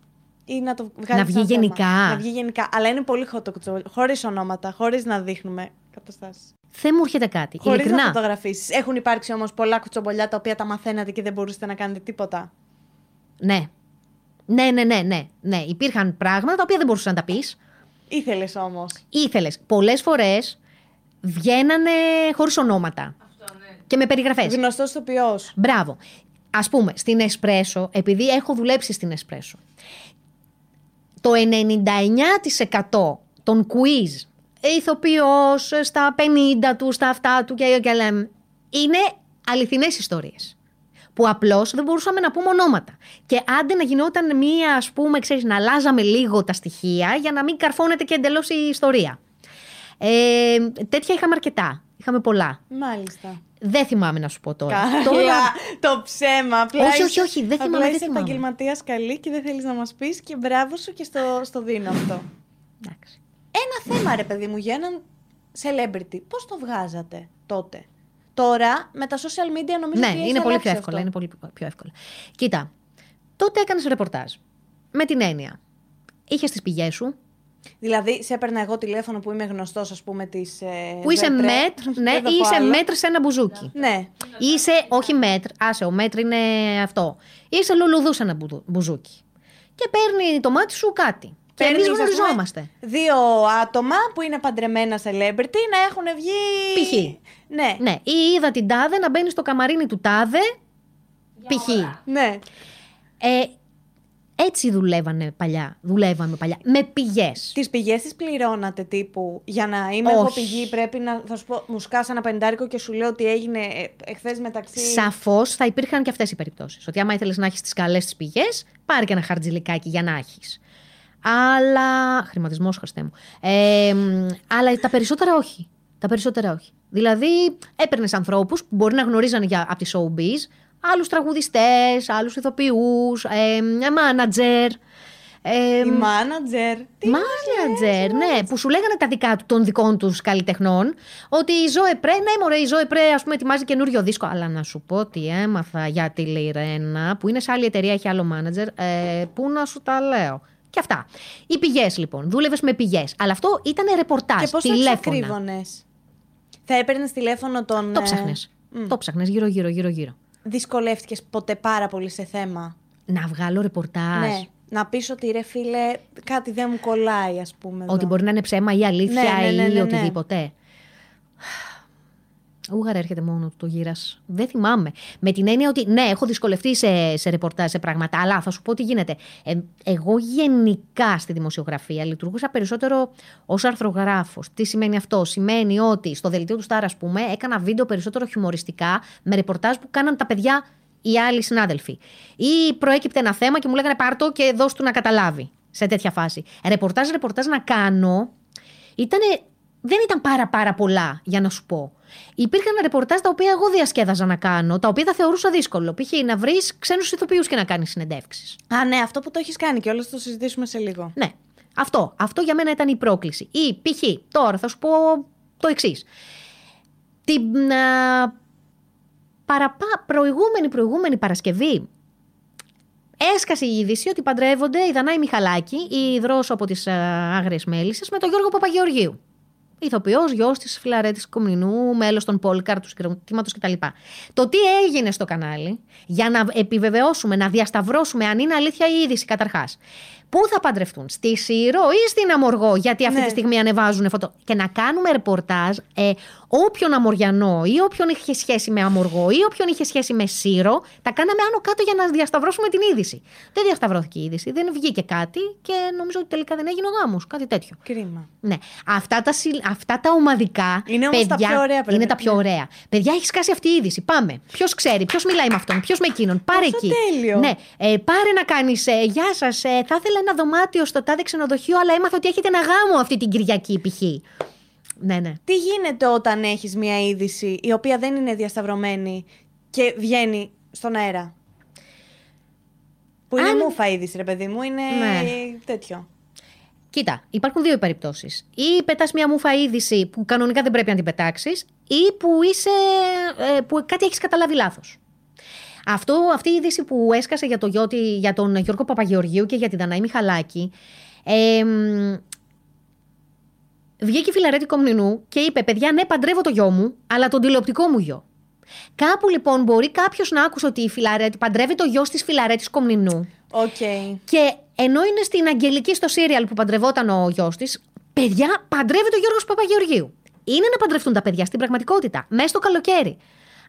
Ή να το βγάλετε Να βγει σαν θέμα. γενικά. Να βγει γενικά. Αλλά είναι πολύ hot το κουτσομπολιό. Χωρίς ονόματα, χωρίς να δείχνουμε καταστάσεις. δεν μου έρχεται κάτι. Χωρίς να Ειλικρινά. φωτογραφίσεις. Έχουν υπάρξει όμως πολλά κουτσομπολιά τα οποία τα μαθαίνατε και δεν μπορούσατε να κάνετε τίποτα. Ναι. Ναι, ναι, ναι, ναι, ναι. Υπήρχαν πράγματα τα οποία δεν μπορούσες να τα πεις. Ήθελες όμως. Ήθελες. Πολλές φορές βγαίνανε χωρίς ονόματα. Αυτό, ναι. Και με περιγραφές. Γνωστός ηθοποιός. Μπράβο. Α πούμε, στην Εσπρέσο, επειδή έχω δουλέψει στην Εσπρέσο, το 99% των quiz, ηθοποιός στα 50 του, στα αυτά του και, και λέμε, είναι αληθινές ιστορίες. Που απλώς δεν μπορούσαμε να πούμε ονόματα. Και άντε να γινόταν μία, ας πούμε, ξέρεις, να αλλάζαμε λίγο τα στοιχεία για να μην καρφώνεται και εντελώς η ιστορία. Ε, τέτοια είχαμε αρκετά. Είχαμε πολλά. Μάλιστα. Δεν θυμάμαι να σου πω τώρα. Καλά. Τώρα Το ψέμα. Απλά Όχι, είσαι- όχι, όχι, δεν απλά θυμάμαι, δεν είσαι θυμάμαι. επαγγελματίας καλή και δεν θέλεις να μας πεις και μπράβο σου και στο, στο δίνω αυτό. Εντάξει. Ένα θέμα, ρε παιδί μου, για έναν celebrity. Πώς το βγάζατε τότε; Τώρα με τα social media νομίζω Ναι, ότι έχει είναι πολύ αλλάξει πιο εύκολα. αυτό. Είναι πολύ πιο εύκολα. Κοίτα, τότε έκανες ρεπορτάζ. Με την έννοια. Είχες τις πηγές σου, Δηλαδή, σε έπαιρνα εγώ τηλέφωνο που είμαι γνωστός, ας πούμε, της. Ε, που είσαι Βετρέ. μέτρ, ναι, Δεν θα ή πω είσαι άλλο. μέτρ σε ένα μπουζούκι. Ναι. Είσαι, όχι μέτρ, άσε, ο μέτρ είναι αυτό. Είσαι λουλουδούς σε ένα μπου- μπουζούκι. Και παίρνει το μάτι σου κάτι. Και εμείς Παίρνεις, ας πούμε, γνωριζόμαστε. Δύο άτομα που είναι παντρεμένα celebrity να έχουν βγει. Π.χ. Ναι. Ναι, ή είδα την τάδε να μπαίνει στο καμαρίνι του τάδε, π.χ. Ναι. Ε, έτσι δουλεύανε παλιά. Δουλεύαμε παλιά. Με πηγές. Τις πηγές τις πληρώνατε τύπου για να είμαι εγώ Όχι. πηγή. Πρέπει να. Θα σου πω, μου σκάσα ένα πεντάρικο και σου λέω ότι έγινε εχθές μεταξύ. Σαφώς θα υπήρχαν και αυτές οι περιπτώσεις. Ότι άμα ήθελες να έχεις τις καλές τις πηγές, πάρε και ένα χαρτζηλικάκι για να έχεις. Αλλά. Χρηματισμός, Χριστέ μου. Ε, μ, αλλά τα περισσότερα όχι. Τα περισσότερα όχι. Δηλαδή, έπαιρνες ανθρώπους που μπορεί να γνωρίζανε για, από τη showbiz, άλλους τραγουδιστές, άλλους ηθοποιούς, ε, μάνατζερ. Ε, Η μάνατζερ. Τι Μάνατζερ, ναι, που σου λέγανε τα δικά του, των δικών τους καλλιτεχνών, ότι η Ζωe Πρέ, ναι, μωρέ, η Ζωe Πρέ, ας πούμε, ετοιμάζει καινούριο δίσκο. Αλλά να σου πω ότι έμαθα για τη Λιρένα, που είναι σε άλλη εταιρεία, έχει άλλο μάνατζερ, ε, πού να σου τα λέω. Και αυτά. Οι πηγές, λοιπόν. Δούλευες με πηγές. Αλλά αυτό ήταν ρεπορτάζ. Και πώς το τηλέφωνα. εξακρίβωνες; Θα έπαιρνες τηλέφωνο τον. Το ε, ψάχνες. Το ψάχνες γύρω-γύρω, γύρω-γύρω. Δυσκολεύτηκες ποτέ πάρα πολύ σε θέμα; Να βγάλω ρεπορτάζ. Ναι. Να πεις ότι ρε φίλε, κάτι δεν μου κολλάει, ας πούμε. Ότι εδώ. μπορεί να είναι ψέμα ή αλήθεια Ναι, ναι, ναι, ή ναι, ναι. οτιδήποτε. Ούγαρα έρχεται μόνο του το γύρας. Δεν θυμάμαι. Με την έννοια ότι ναι, έχω δυσκολευτεί σε, σε ρεπορτάζ, σε πράγματα, αλλά θα σου πω τι γίνεται. Ε, εγώ γενικά στη δημοσιογραφία λειτουργούσα περισσότερο ως αρθρογράφος. Τι σημαίνει αυτό; Σημαίνει ότι στο δελτίο του Στάρα, ας πούμε, έκανα βίντεο περισσότερο χιουμοριστικά με ρεπορτάζ που κάναν τα παιδιά οι άλλοι συνάδελφοι. Ή προέκυπτε ένα θέμα και μου λέγανε πάρτο και δώσ' του να καταλάβει. Σε τέτοια φάση. Ρεπορτάζ, ρεπορτάζ να κάνω. Ήτανε, δεν ήταν πάρα πάρα πολλά, για να σου πω. Υπήρχαν ρεπορτάζ τα οποία εγώ διασκέδαζα να κάνω, τα οποία θα θεωρούσα δύσκολο. Π.χ. να βρεις ξένους ηθοποιούς και να κάνεις συνεντεύξεις. Α, ναι, αυτό που το έχεις κάνει και όλο θα το συζητήσουμε σε λίγο. Ναι. Αυτό. Αυτό για μένα ήταν η πρόκληση. Ή π.χ. τώρα θα σου πω το εξής. Την α, παραπά, προηγούμενη, προηγούμενη Παρασκευή έσκασε η είδηση ότι παντρεύονται η Δανάη Μιχαλάκη, η υδρός από τις Άγριες Μέλισσες, με τον Γιώργο Παπαγεωργίου. Ηθοποιός, γιος της Φιλαρέτη Κομνηνού, μέλος των Πόλκαρ, του συγκροτήματος κτλ. Το τι έγινε στο κανάλι, για να επιβεβαιώσουμε, να διασταυρώσουμε αν είναι αλήθεια η είδηση καταρχάς. Πού θα παντρευτούν, στη Σύρο ή στην Αμοργό, γιατί αυτή Ναι. τη στιγμή ανεβάζουν φωτο. Και να κάνουμε ρεπορτάζ ε, όποιον Αμοριανό ή όποιον είχε σχέση με Αμοργό ή όποιον είχε σχέση με Σύρο, τα κάναμε άνω κάτω για να διασταυρώσουμε την είδηση. Δεν διασταυρώθηκε η είδηση, δεν βγήκε κάτι και νομίζω ότι τελικά δεν έγινε ο γάμος, κάτι τέτοιο. Κρίμα. Ναι. Αυτά τα, συ- αυτά τα ομαδικά. Είναι όμως τα πιο ωραία, πρέπει. Είναι τα πιο Ναι. ωραία. Παιδιά, έχει σκάσει αυτή η είδηση. Πάμε. Ποιος ξέρει, ποιος μιλάει με αυτόν, ποιος με εκείνον. Πάρε Πόσο εκεί. τέλειο. Ναι. Ε, πάρε να κάνεις. Ε, γεια σας. Ε, θα ήθελα ένα δωμάτιο στο τάδε ξενοδοχείο, αλλά έμαθα ότι έχετε ένα γάμο αυτή την Κυριακή, π.χ. Ναι, ναι. Τι γίνεται όταν έχεις μια είδηση η οποία δεν είναι διασταυρωμένη και βγαίνει στον αέρα; Που είναι Αν- μούφα είδηση, ρε παιδί μου, είναι Ναι. τέτοιο. Κοίτα, υπάρχουν δύο περιπτώσεις. Ή πετάς μια μούφα είδηση που κανονικά δεν πρέπει να την πετάξεις, ή που, είσαι, ε, που κάτι έχεις καταλάβει λάθος. Αυτό, αυτή η είδηση που έσκασε για, το γιώτη, για τον Γιώργο Παπαγεωργίου και για την Δανάη Μιχαλάκη. Ε, μ, βγήκε η Φιλαρέτη Κομνηνού και είπε: Παιδιά, ναι, παντρεύω το γιο μου, αλλά τον τηλεοπτικό μου γιο. Κάπου λοιπόν μπορεί κάποιος να άκουσε ότι η Φιλαρέτη παντρεύει το γιο της Φιλαρέτης Κομνηνού. Οκ. Και ενώ είναι στην Αγγελική στο σίριαλ που παντρευόταν ο γιος της, παιδιά, παντρεύεται ο Γιώργο Παπαγεωργίου. Είναι να παντρευτούν τα παιδιά στην πραγματικότητα, μέσα στο καλοκαίρι.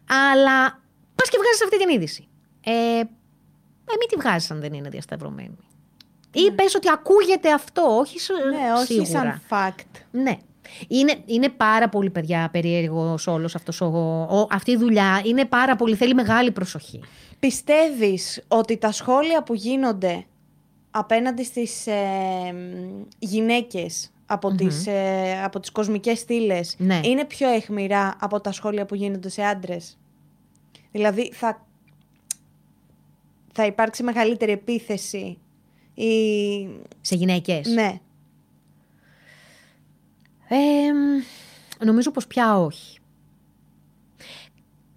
Αλλά πας και βγάζεις αυτή την είδηση. Ε, ε μην τη βγάζεις αν δεν είναι διασταυρωμένη. Ή πε ότι ακούγεται αυτό, όχι σ- Ναι, όχι σίγουρα. σαν fact. Ναι. Είναι, είναι πάρα πολύ, παιδιά, περίεργος όλος αυτός. Αυτή η δουλειά είναι πάρα πολύ. Θέλει μεγάλη προσοχή. Πιστεύεις ότι τα σχόλια που γίνονται απέναντι στις ε, μ, γυναίκες από, τις, ε, από τις κοσμικές στήλες Ναι. είναι πιο αιχμηρά από τα σχόλια που γίνονται σε άντρες; Δηλαδή θα, θα υπάρξει μεγαλύτερη επίθεση ή... Σε γυναίκες; Ναι. Ε, νομίζω πως πια όχι.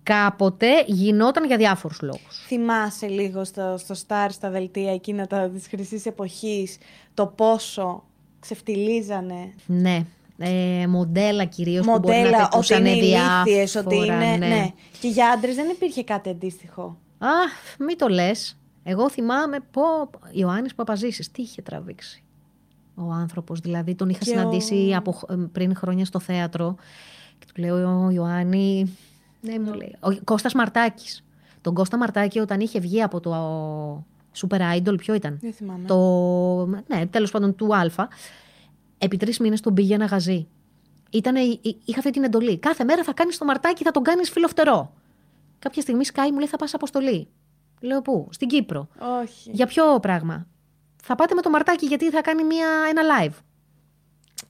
Κάποτε γινόταν για διάφορους λόγους. Θυμάσαι λίγο στο, στο Star, στα δελτία εκείνα τα της χρυσής εποχής, το πόσο ξεφτιλίζανε Ναι. Ε, μοντέλα κυρίως που μπορεί να μοντέλα, ότι πετούσαν είναι διάφορα. ηλίθιες, ότι είναι... ναι. Ναι. Και για άντρες δεν υπήρχε κάτι αντίστοιχο. Α, μην το λες. Εγώ θυμάμαι πω Ιωάννης Παπαζήσης τι είχε τραβήξει. Ο άνθρωπος δηλαδή τον είχα Και συναντήσει ο- από, χ- ε, πριν χρόνια στο θέατρο και του λέω ο Ιωάννη ναι μου λέει ο Κώστας Μαρτάκης τον Κώστα Μαρτάκη όταν είχε βγει από το Super Idol ποιο ήταν; Δεν θυμάμαι. το, ναι, τέλος πάντων του Α, επί τρεις μήνες τον πήγε ένα γαζί. Ήτανε, εί- είχα αυτή την εντολή. Κάθε μέρα θα κάνεις το μαρτάκι, θα τον κάνεις φιλοφτερό. Κάποια στιγμή σκάει μου λέει θα πας αποστολή. Λέω πού, στην Κύπρο. Όχι. Για ποιο πράγμα; Θα πάτε με το μαρτάκι γιατί θα κάνει μια, ένα live.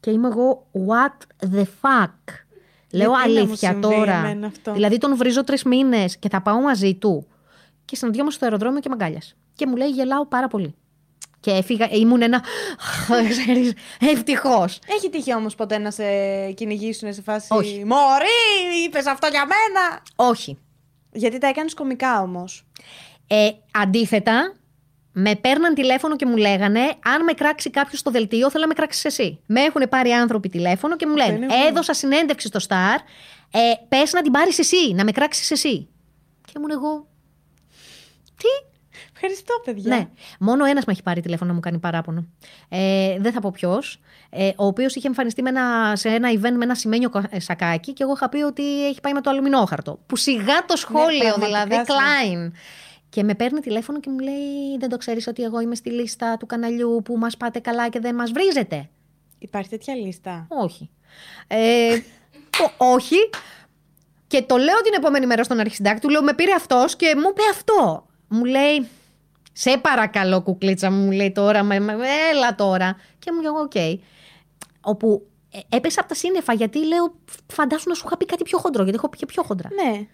Και είμαι εγώ, what the fuck; Λέω Γιατί να μου αλήθεια συμβεί τώρα. εμένα αυτό; Δηλαδή τον βρίζω τρεις μήνες και θα πάω μαζί του. Και συναντιόμαστε στο αεροδρόμιο και μαγκάλιας. Και μου λέει γελάω πάρα πολύ. Και έφυγα, ήμουν ένα. ξέρεις, ευτυχώς. Έχει τύχει όμως ποτέ να σε κυνηγήσουν σε φάση Όχι. Μωρή, είπες αυτό για μένα. Όχι. Γιατί τα έκανες κομικά όμως. Ε, αντίθετα, με παίρναν τηλέφωνο και μου λέγανε: Αν με κράξει κάποιος στο δελτίο, θέλω να με κράξεις εσύ. Με έχουν πάρει άνθρωποι τηλέφωνο και μου λένε: είναι βρώμα. Έδωσα συνέντευξη στο Star, ε, πες να την πάρεις εσύ, να με κράξεις εσύ. Και ήμουν εγώ. Τι; Ευχαριστώ, παιδιά. Ναι. Μόνο ένας με έχει πάρει τηλέφωνο να μου κάνει παράπονο. Ε, δεν θα πω ποιος. Ε, ο οποίος είχε εμφανιστεί με ένα, σε ένα event με ένα σημαίνιο κα- ε, σακάκι και εγώ είχα πει ότι έχει πάει με το αλουμινόχαρτο. Που σιγά το σχόλιο, πραγματικά, δηλαδή, ναι. Klein. Και με παίρνει τηλέφωνο και μου λέει: Δεν το ξέρεις ότι εγώ είμαι στη λίστα του καναλιού που μας πάτε καλά και δεν μας βρίζετε. Υπάρχει τέτοια λίστα; Όχι. Ε, ο- όχι. Και το λέω την επόμενη μέρα στον αρχισυντάκτη, του λέω με πήρε αυτός και μου είπε αυτό. Μου λέει, σε παρακαλώ κουκλίτσα μου, μου λέει τώρα, με, με- έλα τώρα. Και μου λέω, οκ. Όπου ε, έπεσα από τα σύννεφα γιατί λέω, φαντάσου να σου είχα πει κάτι πιο χοντρό, γιατί έχω πει και πιο χοντρά. Ναι.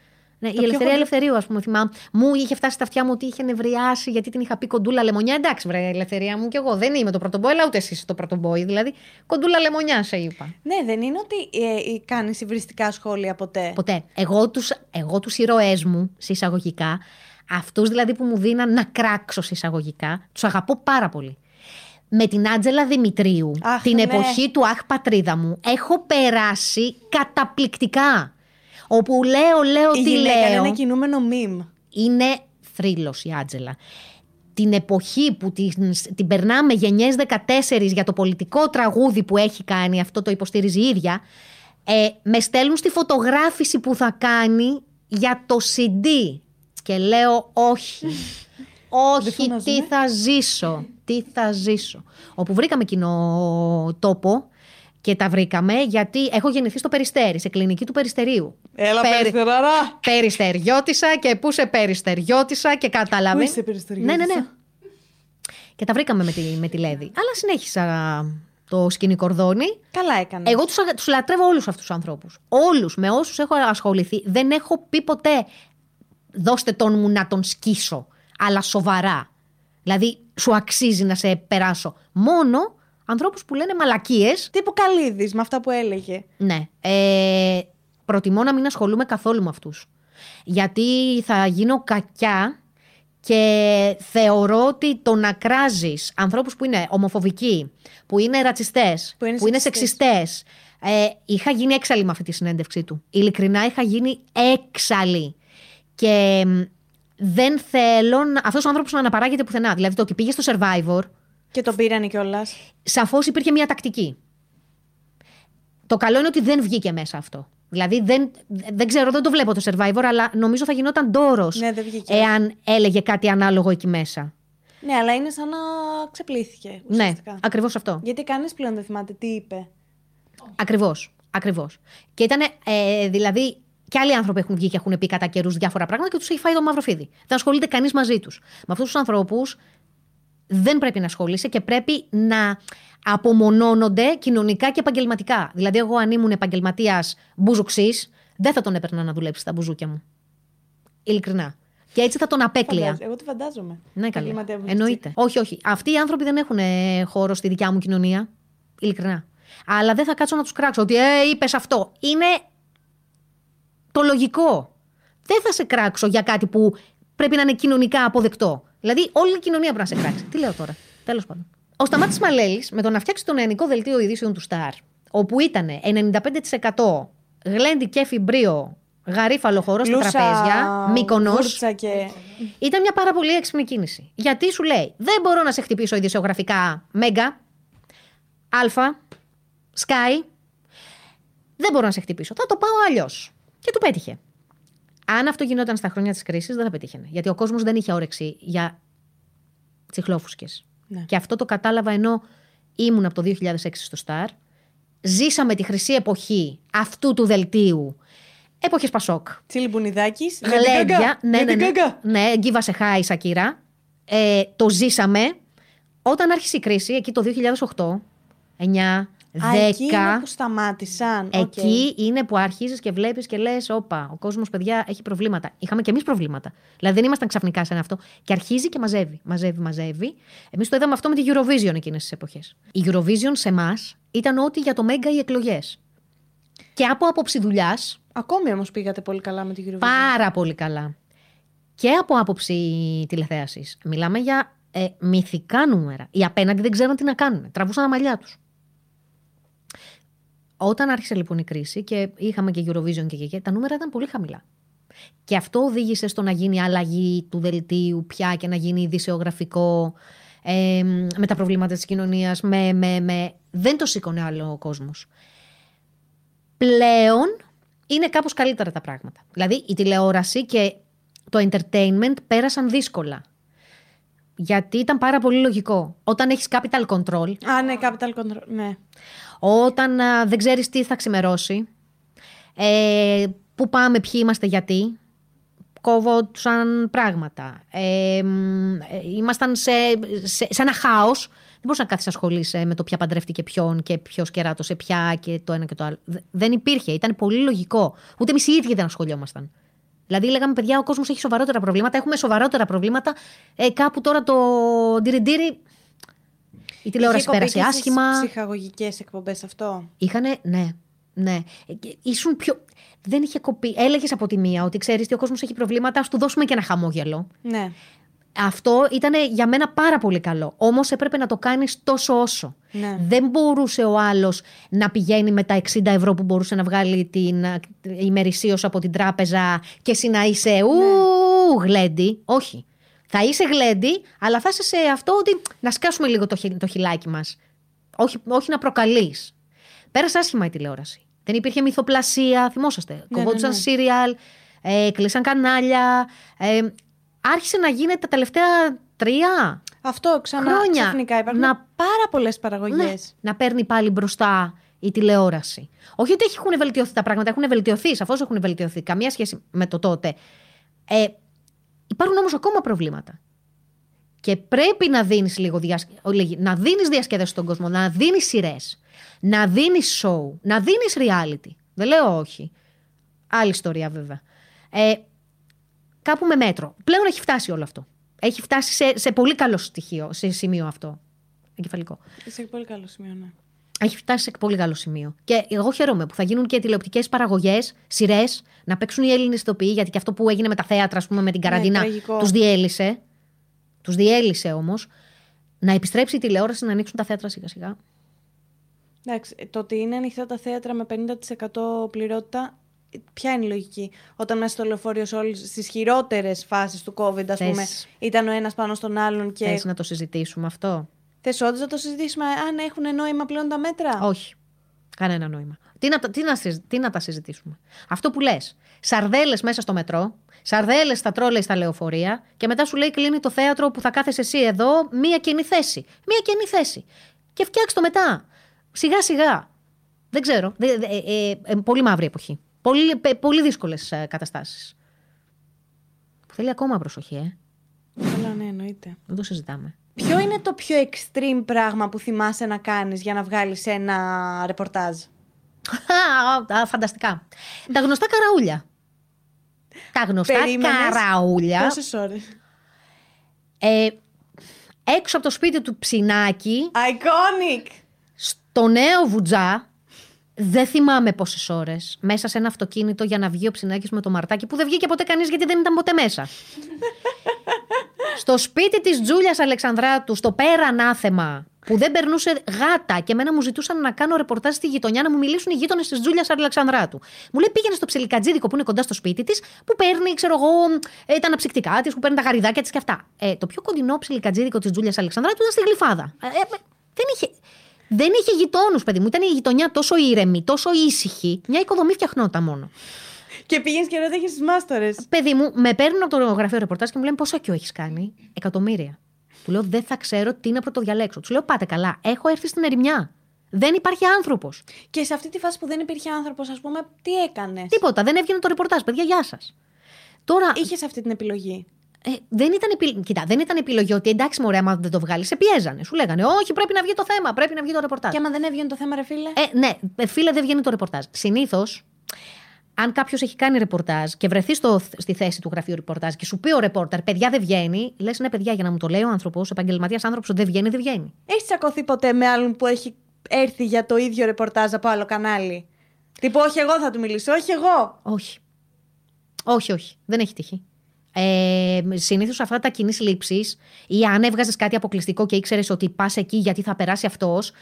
Ναι, η πιο Ελευθερία χοντρό- Ελευθερίου, ας πούμε, θυμάμαι. Μου είχε φτάσει στα αυτιά μου ότι είχε νευριάσει γιατί την είχα πει κοντούλα λεμονιά. Εντάξει, βρε, Ελευθερία μου κι εγώ. Δεν είμαι το πρώτο μπόι, αλλά ούτε εσύ είσαι το πρώτο μπόι. Δηλαδή, κοντούλα λεμονιά σε είπα. Ναι, δεν είναι ότι ε, κάνεις υβριστικά σχόλια ποτέ. Ποτέ. Εγώ τους, εγώ τους ηρωές μου, σε εισαγωγικά, αυτούς δηλαδή που μου δίναν να κράξω σε εισαγωγικά, τους αγαπώ πάρα πολύ. Με την Άντζελα Δημητρίου, Αχ, την ναι. εποχή του Αχ Πατρίδα μου, έχω περάσει καταπληκτικά. Όπου λέω, λέω, Η τι γυναίκα είναι λέω. ένα κινούμενο meme. Είναι θρύλος η Άντζελα. Την εποχή που την, την περνάμε γενιές 14 για το πολιτικό τραγούδι που έχει κάνει, αυτό το υποστηρίζει η ίδια, ε, με στέλνουν στη φωτογράφηση που θα κάνει για το CD. Και λέω όχι. όχι, φωνάζουμε. τι θα ζήσω. Τι θα ζήσω. Όπου βρήκαμε κοινό τόπο και τα βρήκαμε γιατί έχω γεννηθεί στο Περιστέρι, σε κλινική του Περιστερίου. Έλα, Περι- περιστεράρα. Περιστεριώτησα και πού σε περιστεριώτησα και κατάλαβε. Πού είσαι περιστεριώτησα; Ναι, ναι, ναι. Και τα βρήκαμε με τη, με τη Λέδη. Αλλά συνέχισα το σκηνή κορδόνι. Καλά έκανες. Εγώ τους, αγα- τους λατρεύω όλους αυτούς τους ανθρώπους. Όλους, με όσους έχω ασχοληθεί. Δεν έχω πει ποτέ δώστε τον μου να τον σκίσω. Αλλά σοβαρά. Δηλαδή σου αξίζει να σε περάσω. Μόνο ανθρώπους που λένε μαλακίες Τύπου καλύδη με αυτά που έλεγε. ναι. Ε, προτιμώ να μην ασχολούμαι καθόλου με αυτούς. Γιατί θα γίνω κακιά και θεωρώ ότι το να κράζεις ανθρώπους που είναι ομοφοβικοί, που είναι ρατσιστές, Που είναι που είναι σεξιστές. σεξιστές. Ε, είχα γίνει έξαλλη με αυτή τη συνέντευξή του. Ειλικρινά είχα γίνει έξαλλη. Και μ, δεν θέλω να, αυτός ο άνθρωπος να αναπαράγεται πουθενά. Δηλαδή το ότι πήγε στο Survivor, Και τον πήρανε κιόλας. σαφώς υπήρχε μια τακτική. Το καλό είναι ότι δεν βγήκε μέσα αυτό. Δηλαδή δεν, δεν ξέρω, δεν το βλέπω το survivor, αλλά νομίζω θα γινόταν ντόρος Ναι, δεν βγήκε. εάν έλεγε κάτι ανάλογο εκεί μέσα. Ναι, αλλά είναι σαν να ξεπλήθηκε. Ναι, Ουσιαστικά. ακριβώς αυτό. Γιατί κανείς πλέον δεν θυμάται τι είπε. Ακριβώς. Ακριβώς. Και ήταν, ε, δηλαδή, και άλλοι άνθρωποι έχουν βγει και έχουν πει κατά καιρούς διάφορα πράγματα και τους έχει φάει το μαύρο φίδι. Δεν ασχολείται κανείς μαζί τους. Με αυτούς τους ανθρώπους δεν πρέπει να ασχολείσαι και πρέπει να απομονώνονται κοινωνικά και επαγγελματικά. Δηλαδή, εγώ αν ήμουν επαγγελματίας μπουζουξής, δεν θα τον έπαιρνα να δουλέψει στα μπουζούκια μου. Ειλικρινά. Και έτσι θα τον απέκλεια. Φαντάζ- Εγώ το φαντάζομαι. Ναι, καλά. Επαγγελματία βουλευτή. Εννοείται. Όχι, όχι. Αυτοί οι άνθρωποι δεν έχουν ε, χώρο στη δικιά μου κοινωνία. Ειλικρινά. Αλλά δεν θα κάτσω να τους κράξω ότι ε, είπες αυτό. Είναι το λογικό. Δεν θα σε κράξω για κάτι που πρέπει να είναι κοινωνικά αποδεκτό. Δηλαδή, όλη η κοινωνία πρέπει να σε κράξει. Τι λέω τώρα; Τέλος πάντων. Ο Σταμάτης Μαλέλης, με το να φτιάξει το νεανικό δελτίο ειδήσεων του Σταρ, όπου ήταν 95% γλέντι και φιμπρίο, γαρίφαλο χορός στα Λούσα, τραπέζια, μήκονος, βούρτσα και... ήταν μια πάρα πολύ έξυπνη κίνηση. Γιατί σου λέει, δεν μπορώ να σε χτυπήσω ειδησιογραφικά Μέγκα, Αλφα, Sky. Δεν μπορώ να σε χτυπήσω. Θα το πάω αλλιώς. Και του πέτυχε. Αν αυτό γινόταν στα χρόνια της κρίσης, δεν θα πετύχαινε. Γιατί ο κόσμος δεν είχε όρεξη για τσιχλόφουσκες. Ναι. Και αυτό το κατάλαβα ενώ ήμουν από το 2006 στο Star. Ζήσαμε τη χρυσή εποχή αυτού του δελτίου. Εποχές Πασόκ. Τσίλι Μπουνιδάκης. Γλέντια. Ναι, ναι, ναι. Gaga. Ναι, give us a high, Σακύρα. Ε, το ζήσαμε όταν άρχισε η κρίση, εκεί το 2008, 9, 10. Α, εκεί είναι που σταμάτησαν. Οκ. Εκεί είναι που αρχίζει και βλέπεις και λες: Όπα, ο κόσμος, παιδιά, έχει προβλήματα. Είχαμε και εμείς προβλήματα. Δηλαδή δεν ήμασταν ξαφνικά σε ένα αυτό. Και αρχίζει και μαζεύει. Μαζεύει, μαζεύει. Εμείς το είδαμε αυτό με τη Eurovision εκείνες τις εποχές. Η Eurovision σε εμάς ήταν ό,τι για το Μέγκα οι εκλογές. Και από άποψη δουλειάς, Ακόμη όμως πήγατε πολύ καλά με την Eurovision. πάρα πολύ καλά. Και από άποψη τηλεθέασης. Μιλάμε για ε, μυθικά νούμερα. Οι απέναντι δεν ξέραν τι να κάνουν. Τραβούσαν τα μαλλιά τους. Όταν άρχισε λοιπόν η κρίση και είχαμε και Eurovision και, και, και τα νούμερα ήταν πολύ χαμηλά. Και αυτό οδήγησε στο να γίνει αλλαγή του δελτίου πια και να γίνει ειδησεογραφικό ε, με τα προβλήματα της κοινωνίας. Με, με, με... Δεν το σήκωνε άλλο ο κόσμος. Πλέον είναι κάπως καλύτερα τα πράγματα. Δηλαδή η τηλεόραση και το entertainment πέρασαν δύσκολα. Γιατί ήταν πάρα πολύ λογικό. Όταν έχεις capital control, Α, ναι, capital control. Ναι. Όταν α, δεν ξέρεις τι θα ξημερώσει, ε, πού πάμε, ποιοι είμαστε, γιατί, κόβονταν πράγματα. Ε, μ, ε, ήμασταν σε, σε, σε ένα χάος. Δεν μπορούσα να κάθεσαι να ασχολείσαι με το ποια παντρεύτηκε ποιον και ποιος κεράτωσε ποια και το ένα και το άλλο. Δε- Δεν υπήρχε. Ήταν πολύ λογικό. Ούτε εμείς οι ίδιοι δεν ασχολιόμασταν. Δηλαδή, λέγαμε, παιδιά, ο κόσμος έχει σοβαρότερα προβλήματα. Έχουμε σοβαρότερα προβλήματα. Ε, κάπου τώρα το ντυριντήρι. Η τηλεόραση Είχε κοπεί πέρασε και στις άσχημα. ψυχαγωγικές εκπομπές αυτό. Είχανε, ναι, ναι. Ε, και Ήσουν πιο. Δεν είχε κοπεί. Έλεγες από τη μία ότι ξέρεις ότι ο κόσμος έχει προβλήματα, ας του δώσουμε και ένα χαμόγελο. Ναι. Αυτό ήταν για μένα πάρα πολύ καλό. Όμως έπρεπε να το κάνεις τόσο όσο. Ναι. Δεν μπορούσε ο άλλος να πηγαίνει με τα 60 ευρώ που μπορούσε να βγάλει την ε, ημερησίως από την τράπεζα και εσύ να είσαι ου γλέντι. Όχι. Θα είσαι γλέντι, αλλά θα είσαι σε αυτό ότι να σκάσουμε λίγο το, χει- το χιλάκι μας. Όχι, όχι να προκαλείς. Πέρασε άσχημα η τηλεόραση. Δεν υπήρχε μυθοπλασία, θυμόσαστε. ναι, Κοβόντουσαν ναι. σύριαλ, ε, κλείσαν κανάλια. Ε, άρχισε να γίνεται τα τελευταία τρία Αυτό ξανά Χρόνια. ξαφνικά υπάρχουν Να- πάρα πολλές παραγωγές. ναι, να παίρνει πάλι μπροστά η τηλεόραση. Όχι ότι έχουν βελτιωθεί τα πράγματα, έχουν βελτιωθεί, σαφώς έχουν βελτιωθεί. Καμία σχέση με το τότε. Ε, υπάρχουν όμως ακόμα προβλήματα. Και πρέπει να δίνεις λίγο διασ... ο, λίγη- να δίνεις διασκέδαση στον κόσμο, να δίνεις σειρές, να δίνεις show, να δίνεις reality. Δεν λέω όχι. Άλλη ιστορία βέβαια. Ε, κάπου με μέτρο. Πλέον έχει φτάσει όλο αυτό. Έχει φτάσει σε, σε πολύ καλό στοιχείο, σε σημείο αυτό. Εγκεφαλικό. Σε πολύ καλό σημείο, ναι. Έχει φτάσει σε πολύ καλό σημείο. Και εγώ χαίρομαι που θα γίνουν και τηλεοπτικές παραγωγές, σειρές, να παίξουν οι Έλληνες ηθοποιοί, γιατί και αυτό που έγινε με τα θέατρα, ας πούμε, με την καραντίνα, τραγικό. τους διέλυσε. Τους διέλυσε όμως. Να επιστρέψει η τηλεόραση να ανοίξουν τα θέατρα σιγά-σιγά. Εντάξει, το ότι είναι ανοιχτά τα θέατρα με 50% πληρότητα, ποια είναι η λογική; Όταν μέσα στο λεωφορείο σε όλες στις χειρότερες φάσεις του COVID, ας Θες- πούμε, ήταν ο ένας πάνω στον άλλον και... Θες να το συζητήσουμε αυτό; Θες όντως να το συζητήσουμε αν έχουν νόημα πλέον τα μέτρα; Όχι. Κανένα νόημα. Τι να, τα- τι, να, συζ- τι να τα συζητήσουμε. Αυτό που λες. Σαρδέλες μέσα στο μετρό, σαρδέλες στα τρόλεϊ στα λεωφορεία και μετά σου λέει κλείνει το θέατρο που θα κάθεσαι εσύ εδώ, μία καινή θέση. Μία καινή θέση. Και φτιάξει το μετά. Σιγά σιγά. Δεν ξέρω. Δε- δε- ε, ε, ε, πολύ μαύρη εποχή. Πολύ, πε- πολύ δύσκολες καταστάσεις. Θέλει ακόμα προσοχή, ε. Καλά, ναι, εννοείται. Δεν το συζητάμε. Ποιο είναι το πιο extreme πράγμα που θυμάσαι να κάνεις για να βγάλεις ένα ρεπορτάζ; Α, α, Φανταστικά. Τα γνωστά καραούλια. Τα γνωστά Περίμενες καραούλια. Πόσες ώρες. Ε, έξω από το σπίτι του Ψινάκη, Iconic! στο νέο βουτζά, δεν θυμάμαι πόσες ώρες, μέσα σε ένα αυτοκίνητο για να βγει ο Ψινάκης με το μαρτάκι που δεν βγήκε ποτέ κανείς γιατί δεν ήταν ποτέ μέσα. Στο σπίτι της Τζούλιας Αλεξανδράτου, στο πέρα ανάθεμα, που δεν περνούσε γάτα και εμένα μου ζητούσαν να κάνω ρεπορτάζ στη γειτονιά να μου μιλήσουν οι γείτονες της Τζούλιας Αλεξανδράτου. Μου λέει πήγαινε στο ψιλικατζίδικο που είναι κοντά στο σπίτι της, που παίρνει, ξέρω εγώ, ε, τα αναψυκτικά της, που παίρνει τα γαριδάκια της και αυτά. Ε, το πιο κοντινό ψιλικατζίδικο της Τζούλιας Αλεξανδράτου ήταν στη Γλυφάδα. Ε, ε, δεν είχε. Δεν είχε γειτόνους, παιδί μου. Ήταν η γειτονιά τόσο ήρεμη, τόσο ήσυχη. Μια οικοδομή φτιαχνόταν μόνο. Και πήγαινε και ρώταγε στου μάστορες. Παιδί μου, με παίρνουν από το γραφείο ρεπορτάζ και μου λένε πόσα κιό έχεις κάνει; Εκατομμύρια. Του λέω δεν θα ξέρω τι να πρωτοδιαλέξω. Του λέω πάτε καλά. Έχω έρθει στην ερημιά. Δεν υπάρχει άνθρωπος. Και σε αυτή τη φάση που δεν υπήρχε άνθρωπος, ας πούμε, τι έκανες; Τίποτα. Δεν έβγαινε το ρεπορτάζ. Παιδιά, γεια σας. Τώρα. Είχες αυτή την επιλογή; Ε, δεν ήταν επι... Κοίτα, δεν ήταν επιλογή ότι εντάξει, μωρέ, άμα δεν το βγάλεις, σε πιέζανε. Σου λέγανε Όχι, πρέπει να βγει το θέμα, πρέπει να βγει το ρεπορτάζ. Και άμα δεν έβγαινε το θέμα, ρε φίλε; Ε, ναι, ε, φίλε, δεν βγαίνει το ρεπορτάζ. Συνήθως, αν κάποιος έχει κάνει ρεπορτάζ και βρεθεί στο, στη θέση του γραφείου ρεπορτάζ και σου πει ο ρεπόρτερ, παιδιά δεν βγαίνει, λες ναι, παιδιά, για να μου το λέει ο άνθρωπος, επαγγελματίας άνθρωπος, ότι δεν βγαίνει, δεν βγαίνει. Έχεις τσακωθεί ποτέ με άλλον που έχει έρθει για το ίδιο ρεπορτάζ από άλλο κανάλι; Τύπου, όχι εγώ θα του μιλήσω, όχι εγώ. Όχι. Όχι, όχι. Δεν έχει τύχει. Ε, Συνήθως αυτά τα κοινής λήψης ή αν έβγαζες κάτι αποκλειστικό και ήξερες ότι πας εκεί γιατί θα περάσει αυτός,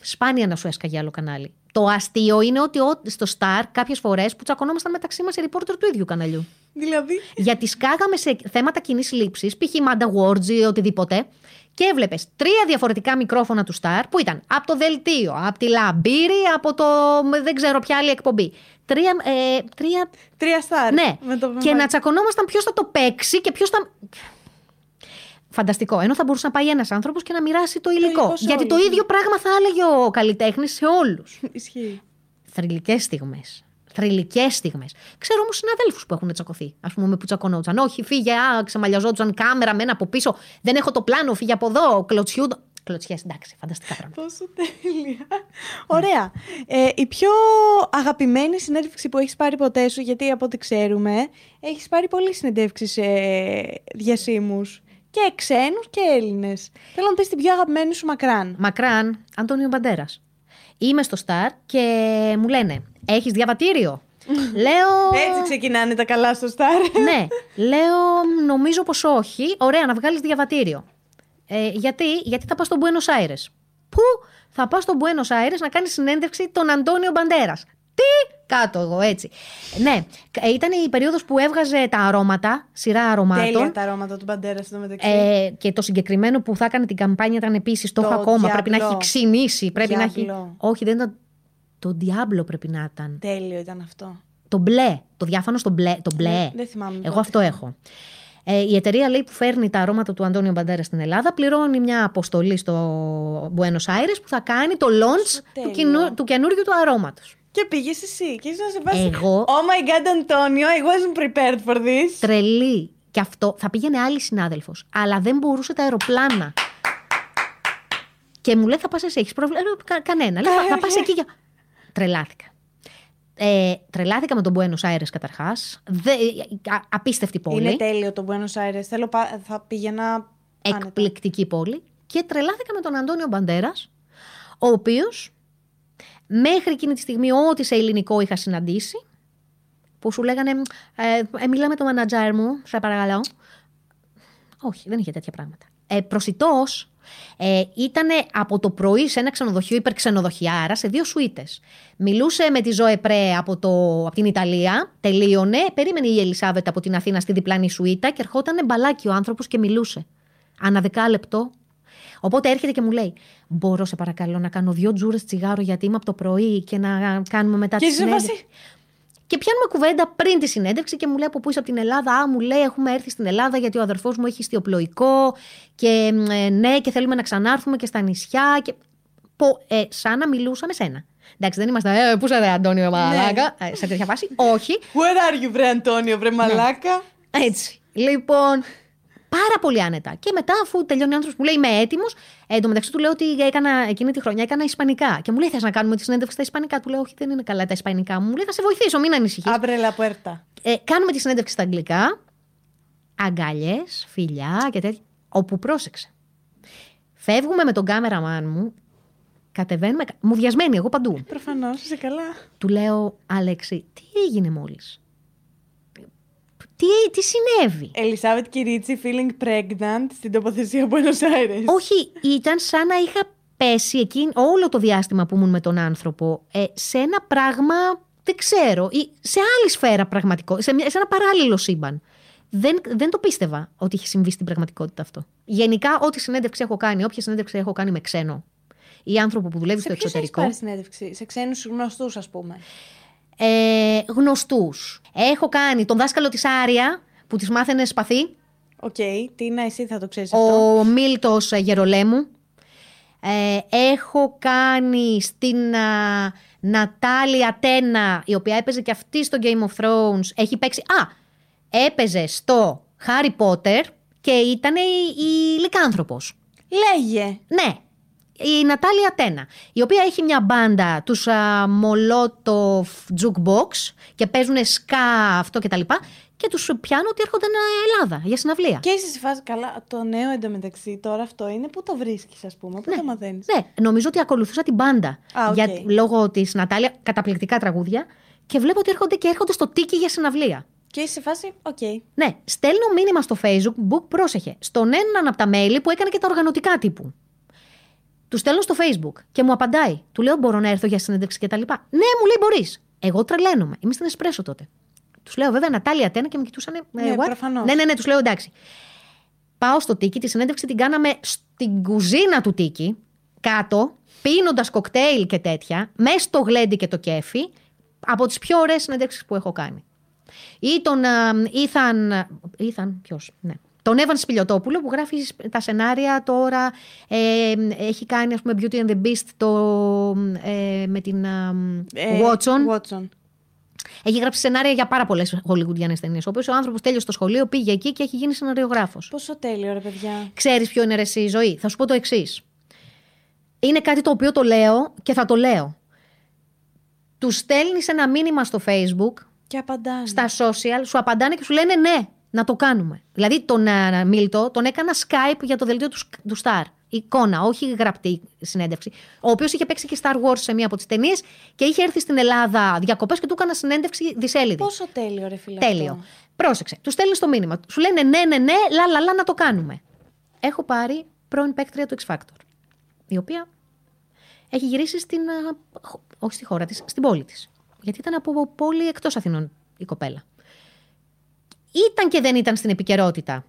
σπάνια να σου έσκαγε άλλο κανάλι. Το αστείο είναι ότι ο- στο Star κάποιες φορές που τσακωνόμασταν μεταξύ μας οι reporter του ίδιου καναλιού. Δηλαδή; Γιατί σκάγαμε σε θέματα κοινής λήψης, π.χ. Manda Awards ή οτιδήποτε, και έβλεπες τρία διαφορετικά μικρόφωνα του Star που ήταν από το δελτίο, από τη λαμπύρη, από το δεν ξέρω ποια άλλη εκπομπή. Τρία. Ε, τρία Τρία στάρ. ναι, Με το και να τσακωνόμασταν ποιος θα το παίξει και ποιος θα. Φανταστικό. Ενώ θα μπορούσε να πάει ένας άνθρωπος και να μοιράσει το υλικό. υλικό σε Γιατί το όλους. ίδιο πράγμα θα έλεγε ο καλλιτέχνης σε όλους. Ισχύει. Θρηλυκές στιγμές. Θρηλυκές στιγμές. Ξέρω όμως συναδέλφους που έχουν τσακωθεί. Α πούμε, που τσακωνόντουσαν. Όχι, φύγε, α, ξεμαλιαζόντουσαν κάμερα μένα από πίσω. Δεν έχω το πλάνο, φύγε από εδώ. Κλωτσιού. Κλωτσιές, εντάξει, φανταστικά πράγματα. Πόσο τέλεια. Ωραία. Ε, η πιο αγαπημένη συνέντευξη που έχεις πάρει ποτέ σου, γιατί από ό,τι ξέρουμε, έχεις πάρει πολλές συνεντεύξεις σε διασύμους. Και ξένους και Έλληνες. Θέλω να πεις την πιο αγαπημένη σου μακράν. Μακράν, Αντώνιο Μπαντέρας. Είμαι στο Star και μου λένε: Έχεις διαβατήριο; Λέω. Έτσι ξεκινάνε τα καλά στο Star. ναι, λέω νομίζω πως όχι. Ωραία, να βγάλεις διαβατήριο. Ε, γιατί, γιατί θα πας στο Buenos Aires. Πού θα πας στο Buenos Aires να κάνεις συνέντευξη τον Αντώνιο Μπαντέρας. Τι; Κάτω εγώ έτσι. Ναι, ε, ήταν η περίοδος που έβγαζε τα αρώματα, σειρά αρωμάτων. Τέλεια τα αρώματα του Μπαντέρα στο μεταξύ. Ε, και το συγκεκριμένο που θα έκανε την καμπάνια ήταν επίσης το, Το έχω ακόμα. Πρέπει να Diablo. έχει ξυνήσει. Πρέπει να έχει. Diablo. Όχι, δεν ήταν. Το Diablo πρέπει να ήταν. Τέλειο ήταν αυτό. Το μπλε. Το διάφανο στο μπλε. Το μπλε. Ναι, δεν θυμάμαι Εγώ πότε. αυτό έχω. Ε, η εταιρεία λέει που φέρνει τα αρώματα του Αντώνιο Μπαντέρα στην Ελλάδα πληρώνει μια αποστολή στο Buenos Aires που θα κάνει το launch του, τέλειο. κοινού, του καινούριου του αρώματος. Και πήγες εσύ και ήσουν να σε βάσει. Εγώ- Oh my god, Antonio, I wasn't prepared for this. Τρελή. Και αυτό θα πήγαινε άλλη συνάδελφος. Αλλά δεν μπορούσε τα αεροπλάνα. Και μου λέει θα πας εσύ, έχεις πρόβλημα; Ε, κα- κανένα. Λέει, θα, θα πας εκεί για... Τρελάθηκα. Ε, τρελάθηκα με τον Buenos Aires καταρχάς. Δε, α- απίστευτη πόλη. Είναι τέλειο το Buenos Aires. Θέλω, πα- θα πήγαινα. άνετα. εκπληκτική πόλη. Και τρελάθηκα με τον Αντώνιο Μπαντέρας, ο οποίος μέχρι εκείνη τη στιγμή, ό,τι σε ελληνικό είχα συναντήσει, που σου λέγανε ε, ε, Μιλά με τον μανατζάρ μου, σε παρακαλώ. Όχι, δεν είχε τέτοια πράγματα. Ε, Προσιτός ε, ήταν από το πρωί σε ένα ξενοδοχείο υπερξενοδοχιάρα σε δύο σουίτες. Μιλούσε με τη Ζωέ Πρέ από, το, από την Ιταλία, τελείωνε, περίμενε η Ελισάβετ από την Αθήνα στη διπλανή σουίτα και ερχόταν μπαλάκι ο άνθρωπος και μιλούσε. Ανά δεκάλεπτο. Οπότε έρχεται και μου λέει: Μπορώ, σε παρακαλώ, να κάνω δύο τζούρες τσιγάρο γιατί είμαι από το πρωί και να κάνουμε μετά Και τη είσαι σε συνέντευξη. φάση. Και πιάνουμε κουβέντα πριν τη συνέντευξη και μου λέει από πού είσαι από την Ελλάδα; Α, μου λέει: Έχουμε έρθει στην Ελλάδα γιατί ο αδερφός μου έχει ιστιοπλοϊκό. Και μ, ε, ναι, και θέλουμε να ξανάρθουμε και στα νησιά. Και... Πο, ε, σαν να μιλούσα με σένα. Εντάξει, δεν είμαστε. Ε, πού είσαι, ρε, Αντώνιο Μαλάκα. Ε, σε τέτοια φάση. Όχι. Where are you, βρε Αντώνιο, βρε μαλάκα. Έτσι. Λοιπόν, πάρα πολύ άνετα. Και μετά, αφού τελειώνει ο άνθρωπος που λέει Είμαι έτοιμος, εν τω μεταξύ του λέω ότι έκανα, εκείνη τη χρονιά έκανα Ισπανικά. Και μου λέει: Θες να κάνουμε τη συνέντευξη στα Ισπανικά. Του λέω: Όχι, δεν είναι καλά τα Ισπανικά μου. Μου λέει: Θα σε βοηθήσω, μην ανησυχείς. Άμπρε la puerta. Ε, κάνουμε τη συνέντευξη στα Αγγλικά. Αγκαλιέ, φιλιά και τέτοια. Όπου πρόσεξε. Φεύγουμε με τον κάμεραμάν μου. Κατεβαίνουμε. Μου βιασμένη, εγώ παντού. Προφανώς, είσαι καλά. Του λέω, Αλέξη, τι έγινε μόλις; Τι, τι συνέβη; Ελισάβετ Κυρίτσι feeling pregnant στην τοποθεσία Buenos Aires. Όχι, ήταν σαν να είχα πέσει εκεί όλο το διάστημα που ήμουν με τον άνθρωπο ε, σε ένα πράγμα, δεν ξέρω, ή σε άλλη σφαίρα πραγματικό, σε, μια- σε ένα παράλληλο σύμπαν. Δεν, δεν το πίστευα ότι είχε συμβεί στην πραγματικότητα αυτό. Γενικά, ό,τι συνέντευξη έχω κάνει, όποια συνέντευξη έχω κάνει με ξένο ή άνθρωπο που δουλεύει σε στο ποιους έχεις εξωτερικό. πάρει συνέντευξη, σε ξένους γνωστούς ας πούμε. Ε, γνωστούς. Έχω κάνει τον δάσκαλο της Άρια που της μάθαινες σπαθί. Οκ, τι να εσύ θα το ξέρεις αυτό. Ο Μίλτος ε, Γερολέμου. Ε, έχω κάνει στην α, Νατάλια Τένα, η οποία έπαιζε και αυτή στο Game of Thrones. Έχει παίξει... Α, έπαιζε στο Harry Potter και ήταν η, η λικάνθρωπος. Λέγε. Ναι, η Νατάλια Τένα, η οποία έχει μια μπάντα, τους α, Molotov Jukebox και παίζουν σκά αυτό και τα λοιπά και τους πιάνουν ότι έρχονται Ελλάδα για συναυλία. Και είσαι σε φάση καλά. Το νέο εντωμεταξύ τώρα αυτό είναι που το βρίσκεις ας πούμε, που το μαθαίνεις; Ναι, νομίζω ότι ακολουθούσα την μπάντα. Α, οκ. για, λόγω της Νατάλια, καταπληκτικά τραγούδια. Και βλέπω ότι έρχονται και έρχονται στο Tiki για συναυλία. Και είσαι σε φάση, οκ. Ναι, στέλνω μήνυμα στο Facebook, book, πρόσεχε, στον έναν από τα μέλη που έκανε και τα οργανωτικά τύπου. Του στέλνω στο Facebook και μου απαντάει. Του λέω: Μπορώ να έρθω για συνέντευξη κτλ. Ναι, μου λέει: Μπορείς. Εγώ τρελαίνομαι. Είμαι στην Εσπρέσο τότε. Τους λέω: Βέβαια, Νατάλια Τένα και με κοιτούσαν. Ναι, προφανώς. ναι, ναι, ναι, τους λέω: Εντάξει. Πάω στο τίκι, τη συνέντευξη την κάναμε στην κουζίνα του τίκι, κάτω, πίνοντας κοκτέιλ και τέτοια, μέσα στο γλέντι και το κέφι, από τις πιο ωραίες συνέντευξεις που έχω κάνει. Ή τον Ήθαν. Ήθαν, ποιος, ναι. Τον Εύαν Σπιλιοτόπουλο που γράφει τα σενάρια τώρα. Ε, έχει κάνει, ας πούμε, Beauty and the Beast το, ε, με την ε, Watson. Watson. Έχει γράψει σενάρια για πάρα πολλές Hollywoodianέ ταινίε. Ο οποίο ο άνθρωπος τέλειωσε το σχολείο, πήγε εκεί και έχει γίνει σεναριογράφος. Πόσο τέλειο, ρε παιδιά. Ξέρεις ποιο είναι ρε, εσύ η ζωή; Θα σου πω το εξής. Είναι κάτι το οποίο το λέω και θα το λέω. Τους στέλνεις ένα μήνυμα στο Facebook. Και απαντάνε. Στα social, σου απαντάνε και σου λένε ναι, να το κάνουμε. Δηλαδή τον uh, Μίλτο τον έκανα Skype για το δελτίο του, του Star. Εικόνα, όχι γραπτή συνέντευξη. Ο οποίος είχε παίξει και Star Wars σε μία από τις ταινίες και είχε έρθει στην Ελλάδα διακοπές και του έκανα συνέντευξη δισέλιδη. Πόσο τέλειο, ρε φίλε. Τέλειο. Αυτό. Πρόσεξε. Τους στέλνεις το μήνυμα. Σου λένε ναι, ναι, ναι, λα, λα, λα, να το κάνουμε. Έχω πάρει πρώην παίκτρια του X Factor. Η οποία έχει γυρίσει στην. Όχι στη χώρα της, στην πόλη της. Γιατί ήταν από πόλη εκτός Αθηνών η κοπέλα. Ήταν και δεν ήταν στην επικαιρότητα.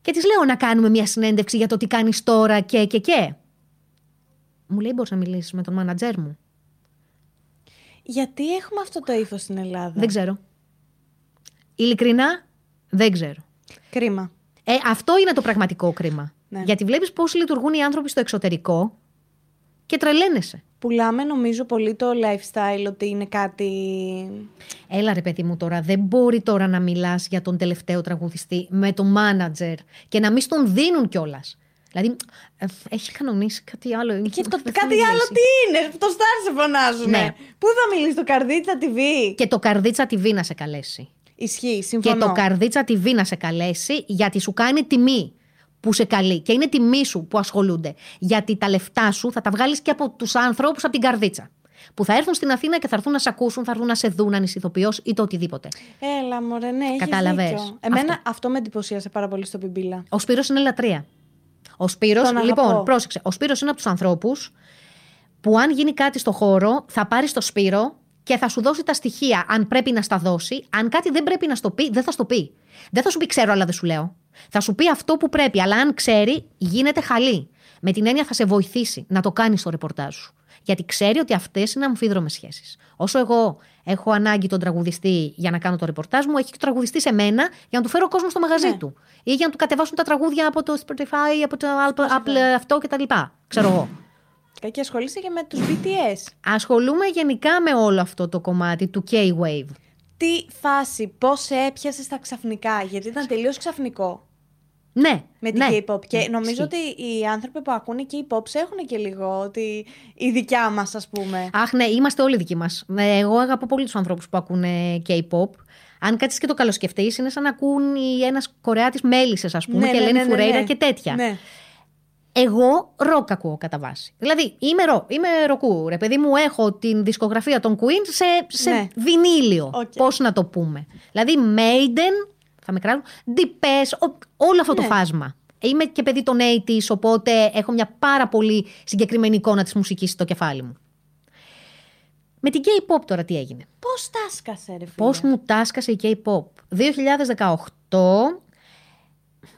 Και της λέω να κάνουμε μια συνέντευξη για το τι κάνεις τώρα και και και. Μου λέει: Μπορείς να μιλήσεις με τον μάνατζέρ μου. Γιατί έχουμε αυτό το ύφος στην Ελλάδα; Δεν ξέρω. Ειλικρινά, δεν ξέρω. Κρίμα. Ε, αυτό είναι το πραγματικό κρίμα. Ναι. Γιατί βλέπεις πώς λειτουργούν οι άνθρωποι στο εξωτερικό και τρελαίνεσαι. Πουλάμε νομίζω πολύ το lifestyle ότι είναι κάτι... Έλα ρε παιδί μου τώρα, δεν μπορεί τώρα να μιλάς για τον τελευταίο τραγουδιστή με τον manager και να μην στον δίνουν κιόλας. Δηλαδή, ε, έχει κανονίσει κάτι άλλο. Και το, κάτι άλλο τι είναι, το Star σε φωνάζουν. Ναι. Πού θα μιλήσει, το Καρδίτσα TV. Και το Καρδίτσα TV να σε καλέσει. Ισχύει, συμφωνώ. Και το Καρδίτσα TV να σε καλέσει γιατί σου κάνει τιμή που σε καλεί. Και είναι τιμή σου που ασχολούνται. Γιατί τα λεφτά σου θα τα βγάλεις και από τους άνθρωπου από την καρδίτσα. Που θα έρθουν στην Αθήνα και θα έρθουν να σε ακούσουν, θα έρθουν να σε δουν αν είσαι ηθοποιό ή το οτιδήποτε. Έλα, μωρέ, ναι, έχεις Κατάλαβες. δίκιο. Εμένα αυτό. Αυτό. με εντυπωσίασε πάρα πολύ στο Πιμπίλα. Ο Σπύρος είναι λατρεία. Ο Σπύρος, Τον λοιπόν, αγαπώ. πρόσεξε. Ο Σπύρος είναι από τους ανθρώπους που αν γίνει κάτι στο χώρο, θα πάρεις το Σπύρο και θα σου δώσει τα στοιχεία αν πρέπει να στα δώσει. Αν κάτι δεν πρέπει να στο πει, δεν θα στο πει. Δεν θα σου πει ξέρω, αλλά δεν σου λέω. Θα σου πει αυτό που πρέπει, αλλά αν ξέρει, γίνεται χαλή. Με την έννοια θα σε βοηθήσει να το κάνεις το ρεπορτάζ σου. Γιατί ξέρει ότι αυτές είναι αμφίδρομες σχέσεις. Όσο εγώ έχω ανάγκη τον τραγουδιστή για να κάνω το ρεπορτάζ μου, έχει και το τραγουδιστή σε μένα για να του φέρω κόσμο στο μαγαζί Ναι. του. Ή για να του κατεβάσουν τα τραγούδια από το Spotify, από το Apple, Apple βέβαια. αυτό κτλ. Ξέρω εγώ. Και ασχολείσαι και με τους BTS. Ασχολούμαι γενικά με όλο αυτό το κομμάτι του K-Wave. Τι φάση, πώς σε έπιασες τα ξαφνικά, γιατί ήταν τελείως ξαφνικό Ναι. με την ναι. K-pop. Και Ναι, νομίζω ισχύει. ότι οι άνθρωποι που ακούνε K-pop έχουν και λίγο ότι η δικιά μας ας πούμε. Αχ, ναι, είμαστε όλοι δικοί μας. Εγώ αγαπώ πολύ τους ανθρώπους που ακούνε K-pop. Αν κάτσεις και το καλοσκεφτείς, είναι σαν να ακούν ένας Κορεάτης μέλισσες, ας πούμε, Ναι, και ναι, λένε ναι, ναι, Φουρέιρα ναι. και τέτοια. Ναι. Εγώ ροκ ακούω κατά βάση. Δηλαδή, είμαι, ρο, είμαι ροκού. Ρε παιδί μου, έχω την δισκογραφία των Queen σε, σε Ναι. βινίλιο. Οκ. Πώς να το πούμε. Δηλαδή, Maiden, θα με κράζουν, Depeche, ο- όλο αυτό το Ναι. φάσμα. Είμαι και παιδί των 80s, οπότε έχω μια πάρα πολύ συγκεκριμένη εικόνα της μουσικής στο κεφάλι μου. Με την K-pop τώρα τι έγινε; Πώς τάσκασε ρε φίλε; Πώς μου τάσκασε η K-pop; 2018,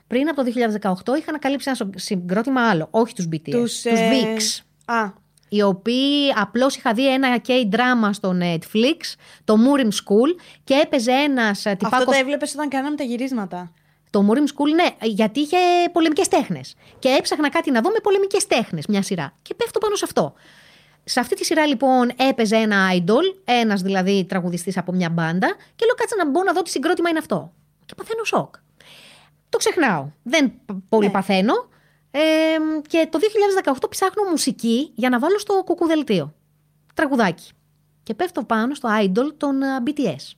πριν από το 2018 είχα ανακαλύψει ένα σο- συγκρότημα άλλο, όχι τους BTS, τους, ε, VIX, Α, οι οποίοι απλώς είχα δει ένα K-drama στο Netflix, το Murim School και έπαιζε ένας ε, αυτό τυπάκος... το έβλεπες όταν κάναμε τα γυρίσματα. Το Murim School, ναι, γιατί είχε πολεμικές τέχνες. Και έψαχνα κάτι να δω με πολεμικές τέχνες, μια σειρά. Και πέφτω πάνω σε αυτό. Σε αυτή τη σειρά λοιπόν έπαιζε ένα idol, ένας δηλαδή τραγουδιστής από μια μπάντα, και λέω κάτσε να μπω να δω τι συγκρότημα είναι αυτό. Και παθαίνω σοκ. Το ξεχνάω. Δεν π- πολύ Ναι. παθαίνω. Ε, και το 2018 ψάχνω μουσική για να βάλω στο κουκουδελτίο. Τραγουδάκι. Και πέφτω πάνω στο idol των α, BTS.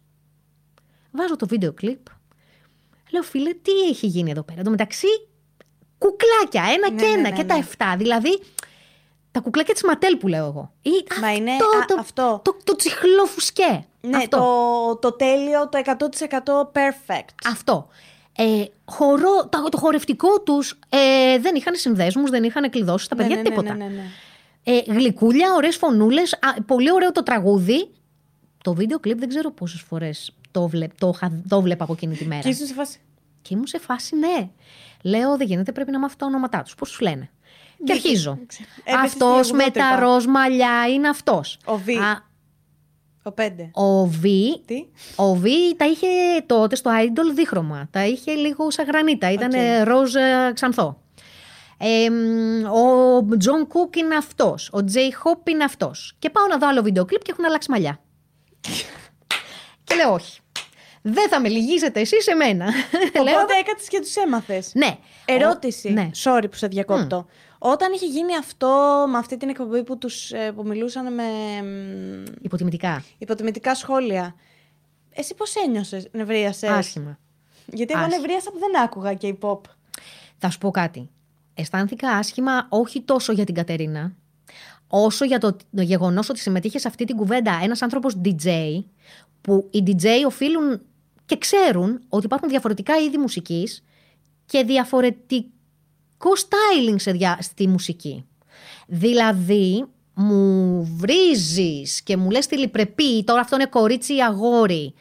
Βάζω το βίντεο κλιπ. Λέω φίλε, τι έχει γίνει εδώ πέρα; Εν τω μεταξύ, κουκλάκια, ένα Ναι, και ναι, ένα ναι, και τα ναι. 7. Δηλαδή, τα κουκλάκια της Ματέλ που λέω εγώ. Ή Μα αυτό, είναι α, το, αυτό. Το, το τσιχλό φουσκέ. Ναι, αυτό. το, το τέλειο, το 100% perfect. αυτό. Ε, χορό, το, το χορευτικό τους ε, δεν είχαν συνδέσμους, δεν είχαν κλειδώσει τα Ναι, παιδιά ναι, ναι, τίποτα. ναι, ναι, ναι. Ε, γλυκούλια, ωραίες φωνούλες, πολύ ωραίο το τραγούδι. Το βίντεο κλιπ δεν ξέρω πόσες φορές το, βλέπ, το, είχα- το βλέπα από εκείνη τη μέρα. Και ήσουν σε φάση. Και ήμουν σε φάση, ναι. Λέω, δεν γίνεται, πρέπει να μάθω τα ονόματά τους. Πώς τους λένε; Και αρχίζω. Έπεσες Αυτός στη με τα λογότρυπα. ροζ μαλλιά είναι αυτός. Ο V. Ο πέντε. Ο V, Τι; ο V τα είχε τότε στο Idol δίχρωμα. Τα είχε λίγο σαν γρανίτα. Ήταν Οκ. ροζ ε, ξανθό. Ε, μ, ο Jungkook είναι αυτός. Ο J-Hope είναι αυτός. Και πάω να δω άλλο βίντεο κλιπ και έχουν αλλάξει μαλλιά. και λέω όχι. Δεν θα με λυγίζετε εσείς εμένα. λέω, Οπότε έκατσες και τους έμαθες. ναι. Ερώτηση. Ο- ναι. Sorry που σε διακόπτω. Όταν είχε γίνει αυτό με αυτή την εκπομπή που, τους, ε, που μιλούσαν με μ, Υποτιμητικά. υποτιμητικά σχόλια, εσύ πώς ένιωσες, νευρίασες; Άσχημα. Γιατί εγώ Άσχημα. νευρίασα που δεν άκουγα K-pop. Θα σου πω κάτι. Αισθάνθηκα άσχημα όχι τόσο για την Κατερίνα, όσο για το, το γεγονός ότι συμμετείχε σε αυτή την κουβέντα ένας άνθρωπος DJ, που οι DJ οφείλουν και ξέρουν ότι υπάρχουν διαφορετικά είδη μουσικής και διαφορετικό styling σε δια, στη μουσική. Δηλαδή, μου βρίζεις και μου λες τη λιπρεπή, τώρα αυτό είναι κορίτσι ή αγόρι,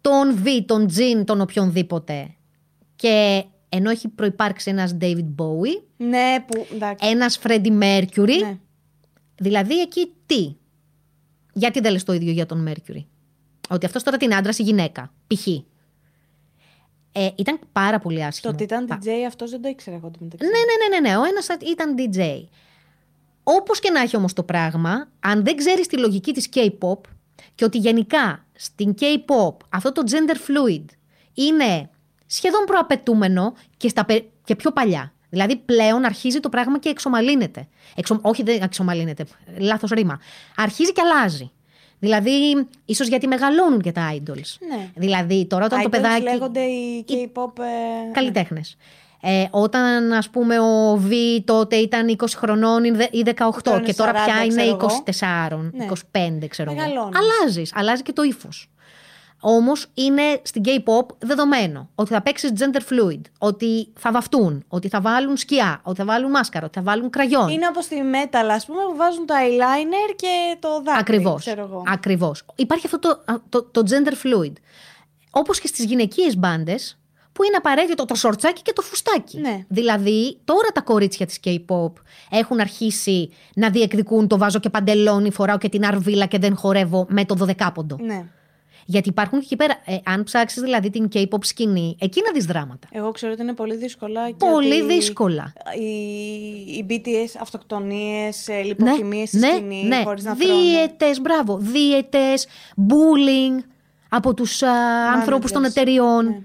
τον Β, τον Τζιν, τον οποιονδήποτε. Και ενώ έχει προϋπάρξει ένας David Bowie, Ναι, που. Εντάξει. ένας Freddie Mercury, ναι. δηλαδή εκεί τι; Γιατί δεν λες το ίδιο για τον Mercury; Ότι αυτός τώρα την άντρα ή γυναίκα, π.χ. Ε, ήταν πάρα πολύ Το άσχημο. ότι ήταν Πα- DJ αυτός δεν το ήξερα εγώ το μεταξύ. ναι, ναι, ναι, ναι, ναι. Ο ένας ήταν DJ. Όπως και να έχει όμως το πράγμα, αν δεν ξέρεις τη λογική της K-pop και ότι γενικά στην K-pop αυτό το gender fluid είναι σχεδόν προαπαιτούμενο και, στα, πε- και πιο παλιά. Δηλαδή πλέον αρχίζει το πράγμα και εξομαλύνεται. Εξο, όχι δεν εξομαλύνεται, λάθος ρήμα. Αρχίζει και αλλάζει. Δηλαδή, ίσως γιατί μεγαλώνουν και τα idols. Ναι. Δηλαδή, τώρα όταν το Idols παιδάκι... λέγονται οι K-pop. ε, Καλλιτέχνες. Ε, όταν ας πούμε ο Β τότε ήταν 20 χρονών ή δε- ή 18 Τώρα είναι και τώρα 40, πια είναι ξέρω εγώ. 24, Ναι. 25 ξέρω εγώ. Μεγαλώνεις. Αλλάζεις, αλλάζει και το ύφος. Όμως είναι στην K-pop δεδομένο ότι θα παίξεις gender fluid, ότι θα βαφτούν, ότι θα βάλουν σκιά, ότι θα βάλουν μάσκαρο, ότι θα βάλουν κραγιόν. Είναι όπως στη metal, ας πούμε, που βάζουν το eyeliner και το δάκρυ. Ακριβώς. Ξέρω εγώ. Ακριβώς. Υπάρχει αυτό το, το, το gender fluid. Όπως και στις γυναικείες μπάντες, που είναι απαραίτητο το σορτσάκι και το φουστάκι. Ναι. Δηλαδή, τώρα τα κορίτσια της K-pop έχουν αρχίσει να διεκδικούν το βάζω και παντελόνι, φοράω και την αρβίλα και δεν χορεύω με το δωδεκάποντο. Ναι. Γιατί υπάρχουν και εκεί πέρα. Ε, αν ψάξεις δηλαδή την K-pop σκηνή, εκεί να δεις δράματα. Εγώ ξέρω ότι είναι πολύ δύσκολα. και Πολύ ότι δύσκολα. Οι, οι BTS αυτοκτονίες, λιποθυμίε στη ναι, σκηνή, ναι. χωρίς να τρώνε. Δίαιτες, μπράβο. Δίαιτες, bullying από τους α, ανθρώπους των εταιριών. Ναι.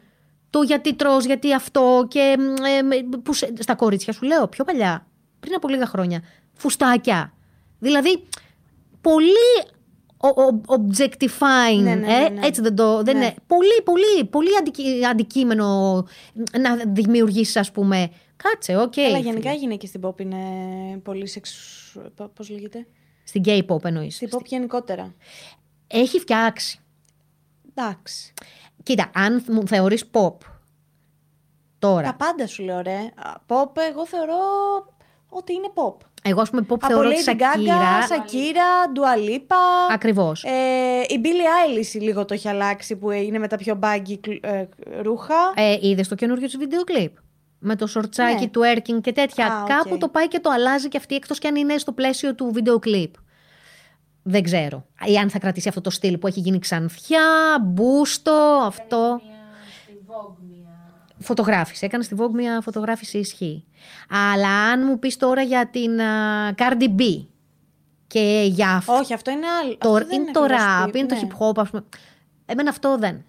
Το γιατί τρως, γιατί αυτό και μ, ε, με- που σε- στα κορίτσια σου λέω πιο παλιά, πριν από λίγα χρόνια, φουστάκια. Δηλαδή, πολύ ο- ο- objectifying, Ναι, ναι, ναι, ε, ναι. έτσι δεν το... Δεν Ναι. είναι, πολύ, πολύ, πολύ αντικει- αντικείμενο να δημιουργήσεις, ας πούμε. Κάτσε, οκ. Αλλά φίλε. γενικά οι γυναίκες στην pop είναι πολύ σεξ. Πώς λέγεται; Στην K-pop εννοείς. Στην pop γενικότερα. Έχει φτιάξει. Εντάξει. Κοίτα, αν μου θεωρείς pop τώρα. Τα πάντα σου λέω, ρε. Α, Pop, εγώ θεωρώ ότι είναι pop. Εγώ, ας πούμε, pop Από θεωρώ τη Lady Gaga, Shakira. Shakira, Dua Lipa. Ακριβώς. Ε, η Billie Eilish λίγο το έχει αλλάξει που είναι με τα πιο baggy κλ- ε, ρούχα. Ε, Είδες το καινούριο της βίντεο κλιπ; Με το σορτσάκι, Ναι. του twerking και τέτοια. Α, οκ. Κάπου το πάει και το αλλάζει και αυτή, εκτός κι αν είναι στο πλαίσιο του βίντεο κλιπ. Δεν ξέρω. Ή αν θα κρατήσει αυτό το στυλ που έχει γίνει ξανθιά, μπούστο, αυτό. Μια στη Vogue, μια. Φωτογράφηση. Έκανε στη Vogue μια φωτογράφηση ισχύ. Αλλά αν μου πεις τώρα για την α, Cardi B και για αυτό. Όχι, αυτό είναι άλλο. Το, αυτό δεν είναι το ακριβώς rap, τι- είναι το ναι. hip hop, ας πούμε. Εμένα αυτό δεν.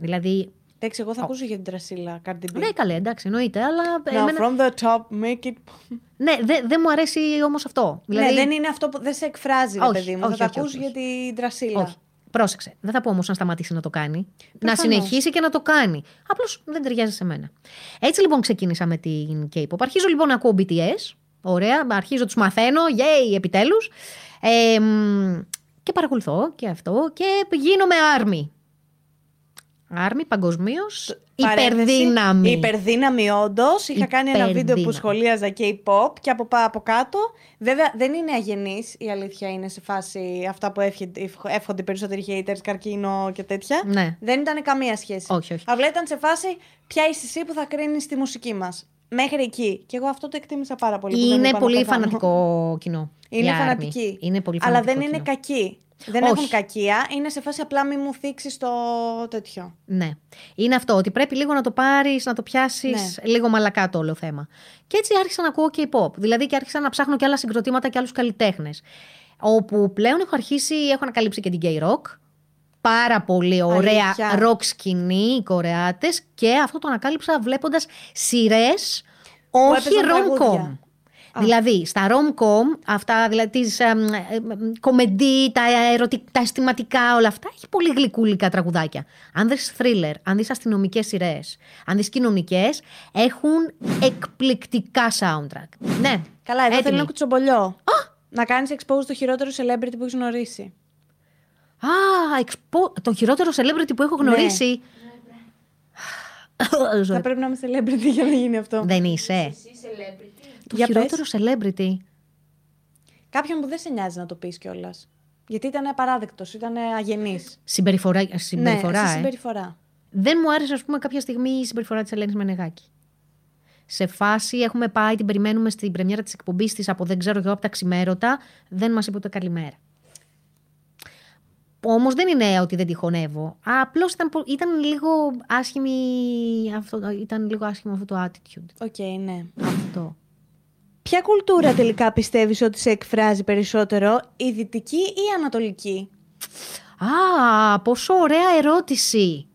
Δηλαδή. Εντάξει, εγώ θα ακούσω για την τρασίλα Cardi B. Ναι, καλέ, εντάξει, εννοείται, αλλά. Now εμένα- from the top, make it. Ναι, δεν δεν μου αρέσει όμως αυτό. Δηλαδή, Ναι, δεν είναι αυτό που δεν σε εκφράζει, ρε Όχι, παιδί μου. όχι, θα όχι, τα ακούσει όχι, για την τρασίλα. Όχι. Πρόσεξε. Δεν θα πω όμως να σταματήσει να το κάνει. Να Προφανώς. συνεχίσει και να το κάνει. Απλώς δεν ταιριάζει σε μένα. Έτσι λοιπόν ξεκίνησα με την K-pop. Αρχίζω λοιπόν να ακούω BTS. Ωραία. Αρχίζω, τους μαθαίνω. Yay, επιτέλους. Ε, μ, και παρακολουθώ και αυτό. Και γίνομαι army. Άρμη παγκοσμίως. Παρένθεση. Υπερδύναμη. Υπερδύναμη, όντως. Είχα κάνει ένα βίντεο που Υπερδύναμη. σχολίαζα K-pop και από, πά- από κάτω. Βέβαια δεν είναι αγενής. Η αλήθεια είναι σε φάση αυτά που εύχε- εύχονται οι περισσότεροι haters, καρκίνο και τέτοια. Ναι. Δεν ήταν καμία σχέση. Όχι, όχι. Απλά ήταν σε φάση ποια είσαι εσύ που θα κρίνεις τη μουσική μας. Μέχρι εκεί. Και εγώ αυτό το εκτίμησα πάρα πολύ. που δεν Είναι είπα να πολύ πεθάνω. φανατικό κοινό. Είναι η Άρμη. φανατική. Είναι πολύ Αλλά φανατικό δεν είναι κοινό. Κακοί. Δεν Όχι. έχουν κακία. Είναι σε φάση απλά μη μου θίξεις το τέτοιο. Ναι. Είναι αυτό, ότι πρέπει λίγο να το πάρεις, να το πιάσεις Ναι. λίγο μαλακά το όλο θέμα. Και έτσι άρχισα να ακούω K-pop. Δηλαδή και άρχισα να ψάχνω και άλλα συγκροτήματα και άλλους καλλιτέχνες. Όπου πλέον έχω αρχίσει, έχω ανακαλύψει και την K-Rock. Πάρα πολύ ωραία Αλήθεια. rock σκηνή οι Κορεάτες και αυτό το ανακάλυψα βλέποντας σειρές, όχι έπαιζαν τραγούδια. rom-com. Δηλαδή, στα rom-com, αυτά δηλαδή τις εμ, εμ, κομεντί, τα, ερωτικ, τα αισθηματικά, όλα αυτά, έχει πολύ γλυκούλικα τραγουδάκια. Αν δεις thriller, αν δεις αστυνομικές σειρές, αν δεις κοινωνικές, έχουν εκπληκτικά soundtrack. Ναι, Καλά, εδώ έτοιμοι. θέλω ένα κουτσομπολιό. Να κάνεις expose το χειρότερο celebrity που έχεις γνωρίσει. Α, εξπο... το χειρότερο celebrity που έχω γνωρίσει. Θα πρέπει να είμαι celebrity για να γίνει αυτό. Δεν είσαι. Εσύ celebrity. Το Για χειρότερο celebrity. Κάποιον που δεν σε νοιάζει να το πεις κιόλας. Γιατί ήταν απαράδεκτος, ήταν αγενής. Συμπεριφορά, συμπεριφορά, ναι, σε ε. συμπεριφορά. Δεν μου άρεσε, ας πούμε, κάποια στιγμή η συμπεριφορά της Ελένης Μενεγάκη. Σε φάση έχουμε πάει, την περιμένουμε στην πρεμιέρα της εκπομπής της από δεν ξέρω εγώ από τα ξημέρωτα. Δεν μας είπε ούτε καλημέρα. Όμως δεν είναι ότι δεν τη χωνεύω. Απλώς ήταν, πο- ήταν λίγο άσχημη. Αυτό, ήταν λίγο άσχημο αυτό το attitude. OK, ναι. Αυτό. Ποια κουλτούρα τελικά πιστεύεις ότι σε εκφράζει περισσότερο, η δυτική ή η ανατολική; Α, πόσο ωραία ερώτηση.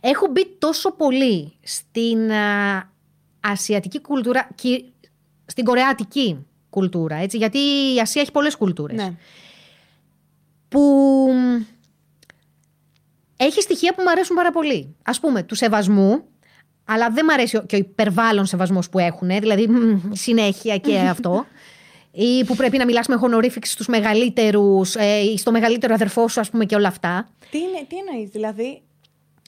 Έχω μπει τόσο πολύ στην α, ασιατική κουλτούρα, και στην κορεάτικη κουλτούρα, έτσι, γιατί η Ασία έχει πολλές κουλτούρες. Ναι. Που μ, έχει στοιχεία που μου αρέσουν πάρα πολύ. Ας πούμε, του σεβασμού, αλλά δεν μου αρέσει ο- και ο υπερβάλλον σεβασμός που έχουν, δηλαδή μ, συνέχεια και αυτό. Ή που πρέπει να μιλάς με χονορίφηξη στους μεγαλύτερους, ε, ή στο μεγαλύτερο αδερφό σου, ας πούμε, και όλα αυτά. Τι, είναι, τι εννοείς, δηλαδή;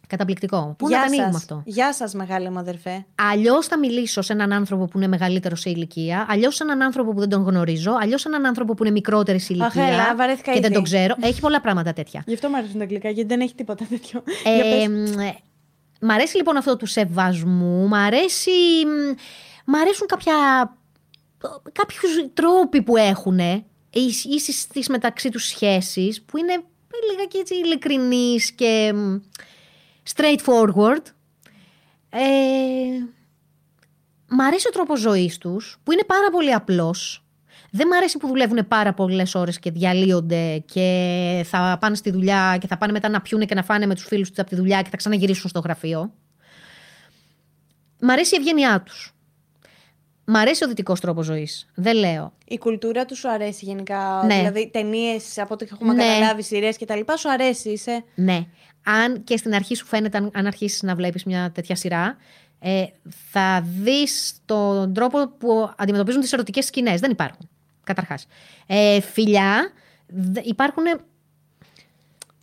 Καταπληκτικό. Πού γεια να τα ανοίγουμε σας. αυτό; Γεια σας, μεγάλη μου αδερφέ. Αλλιώς θα μιλήσω σε έναν άνθρωπο που είναι μεγαλύτερο σε ηλικία, αλλιώς σε έναν άνθρωπο που δεν τον γνωρίζω, αλλιώς σε έναν άνθρωπο που είναι μικρότερη σε Αχ, ηλικία έλα, βαρέθηκα και δεν ήδη. τον ξέρω. Έχει πολλά πράγματα τέτοια. Γι' αυτό μου αρέσουν τα αγγλικά, γιατί δεν έχει τίποτα τέτοιο. Για Ε, πες. Μ, ε, μ' αρέσει λοιπόν αυτό του σεβασμού, μ' αρέσει. μ, Μ' αρέσουν κάποια. κάποιους τρόποι που έχουν ή στις μεταξύ τους σχέσεις που είναι λίγα έτσι ειλικρινείς και μ, straightforward. Ε, μ' αρέσει ο τρόπος ζωής τους που είναι πάρα πολύ απλός. Δεν μ' αρέσει που δουλεύουν πάρα πολλές ώρες και διαλύονται και θα πάνε στη δουλειά και θα πάνε μετά να πιούνε και να φάνε με τους φίλους τους από τη δουλειά και θα ξαναγυρίσουν στο γραφείο. Μ' αρέσει η ευγένειά τους. Μ' αρέσει ο δυτικός τρόπος ζωής. Δεν λέω. Η κουλτούρα τους σου αρέσει γενικά; Ναι. Δηλαδή, ταινίες από ό,τι έχουμε Ναι. καταλάβει, σειρές κτλ. Σου αρέσει, είσαι; Ναι. Αν και στην αρχή σου φαίνεται, αν, αν αρχίσεις να βλέπεις μια τέτοια σειρά, ε, θα δεις τον τρόπο που αντιμετωπίζουν τις ερωτικές σκηνές. Δεν υπάρχουν. Καταρχάς. Ε, φιλιά, δε- υπάρχουν.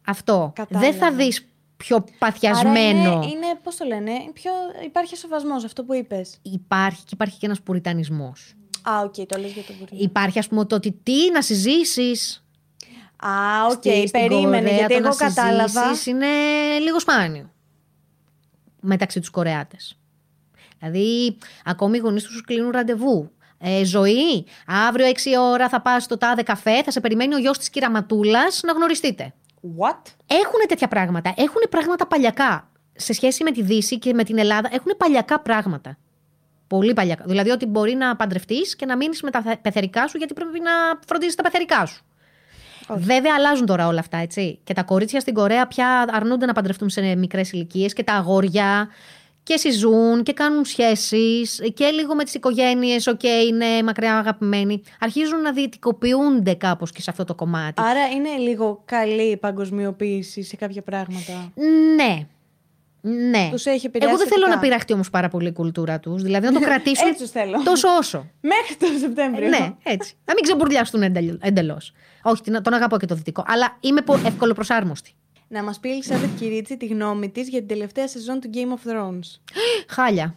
Αυτό. Κατάλαβα. Δεν θα δεις πιο Άρα παθιασμένο. είναι, είναι πώς το λένε, πιο, υπάρχει σεβασμός, αυτό που είπες. Υπάρχει και υπάρχει και ένας πουριτανισμός. Α, οκ, το λες για τον Πουρίνο. Υπάρχει, ας πούμε, το ότι τι να συζήσεις. Α, οκ, περίμενε, γιατί εγώ κατάλαβα. είναι λίγο σπάνιο μεταξύ τους Κορεάτες. Δηλαδή, ακόμη οι γονείς τους κλείνουν ραντεβού. Ε, ζωή, αύριο 6 ώρα θα πας στο τάδε καφέ, θα σε περιμένει ο γιος της κυρα-Ματούλας να γνωριστείτε. What? Έχουν τέτοια πράγματα. Έχουν πράγματα παλιακά. Σε σχέση με τη Δύση και με την Ελλάδα, έχουν παλιακά πράγματα. Πολύ παλιακά. Δηλαδή ότι μπορεί να παντρευτείς και να μείνεις με τα θε- πεθερικά σου, γιατί πρέπει να φροντίζεις τα πεθερικά σου. Βέβαια, αλλάζουν τώρα όλα αυτά, έτσι. Και τα κορίτσια στην Κορέα πια αρνούνται να παντρευτούν σε μικρές ηλικίες και τα αγόρια και συζούν και κάνουν σχέσεις και λίγο με τις οικογένειες, οκ, είναι μακριά αγαπημένοι. Αρχίζουν να δυτικοποιούνται κάπως και σε αυτό το κομμάτι. Άρα είναι λίγο καλή η παγκοσμιοποίηση σε κάποια πράγματα. Ναι. Ναι. Τους έχει επηρεάσει Εγώ δεν θέλω θετικά. να πειραχτεί όμως πάρα πολύ η κουλτούρα τους. Δηλαδή να το κρατήσουν Έτσι τους θέλω. τόσο όσο. Μέχρι τον Σεπτέμβριο. ναι, έτσι. Να μην ξεμπουρλιαστούν εντελώς. Όχι, την- τον αγαπώ και το δυτικό. Αλλά είμαι πο- εύκολο προσάρμοστη. Να μας πει η Ελισάβετ Κυρίτσι τη γνώμη της για την τελευταία σεζόν του Game of Thrones. Χάλια.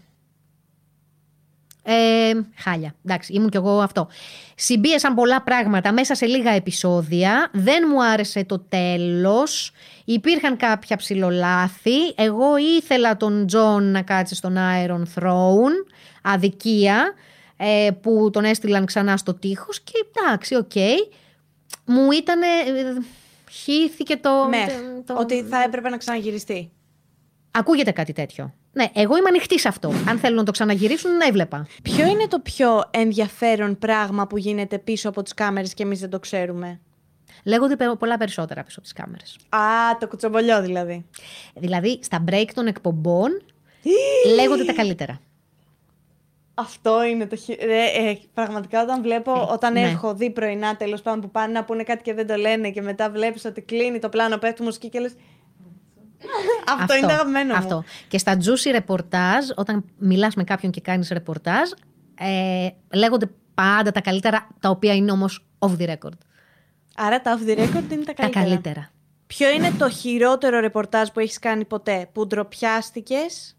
Ε, χάλια. Εντάξει, ήμουν κι εγώ αυτό. Συμπίεσαν πολλά πράγματα μέσα σε λίγα επεισόδια. Δεν μου άρεσε το τέλος. Υπήρχαν κάποια ψιλολάθη. Εγώ ήθελα τον Τζον να κάτσει στον Iron Throne. Αδικία. Ε, που τον έστειλαν ξανά στο τείχος. Και εντάξει, οκ. Μου ήταν... χύθηκε το... Meh. το- Ότι θα έπρεπε να ξαναγυριστεί. Ακούγεται κάτι τέτοιο. Ναι, εγώ είμαι ανοιχτή σε αυτό. Αν θέλουν να το ξαναγυρίσουν, να έβλεπα. Ποιο είναι το πιο ενδιαφέρον πράγμα που γίνεται πίσω από τις κάμερες και εμείς δεν το ξέρουμε; Λέγονται πε- πολλά περισσότερα πίσω από τις κάμερες. Α, το κουτσομπολιό δηλαδή. Δηλαδή, στα break των εκπομπών λέγονται τα καλύτερα. Αυτό είναι το χει... Ρε, ε, πραγματικά όταν βλέπω, όταν ναι. έχω δει πρωινά τέλος πάντων που πάνε να πούνε κάτι και δεν το λένε και μετά βλέπεις ότι κλείνει το πλάνο, πέφτει μουσική και λες αυτό, είναι το αγαπημένο μου. αυτό. Και στα juicy reportage, όταν μιλάς με κάποιον και κάνεις reportage, ε, λέγονται πάντα τα καλύτερα, τα οποία είναι όμως off the record. Άρα τα off the record είναι τα Τα καλύτερα. καλύτερα. Ποιο είναι το χειρότερο ρεπορτάζ που έχεις κάνει ποτέ, που ντροπιάστηκες,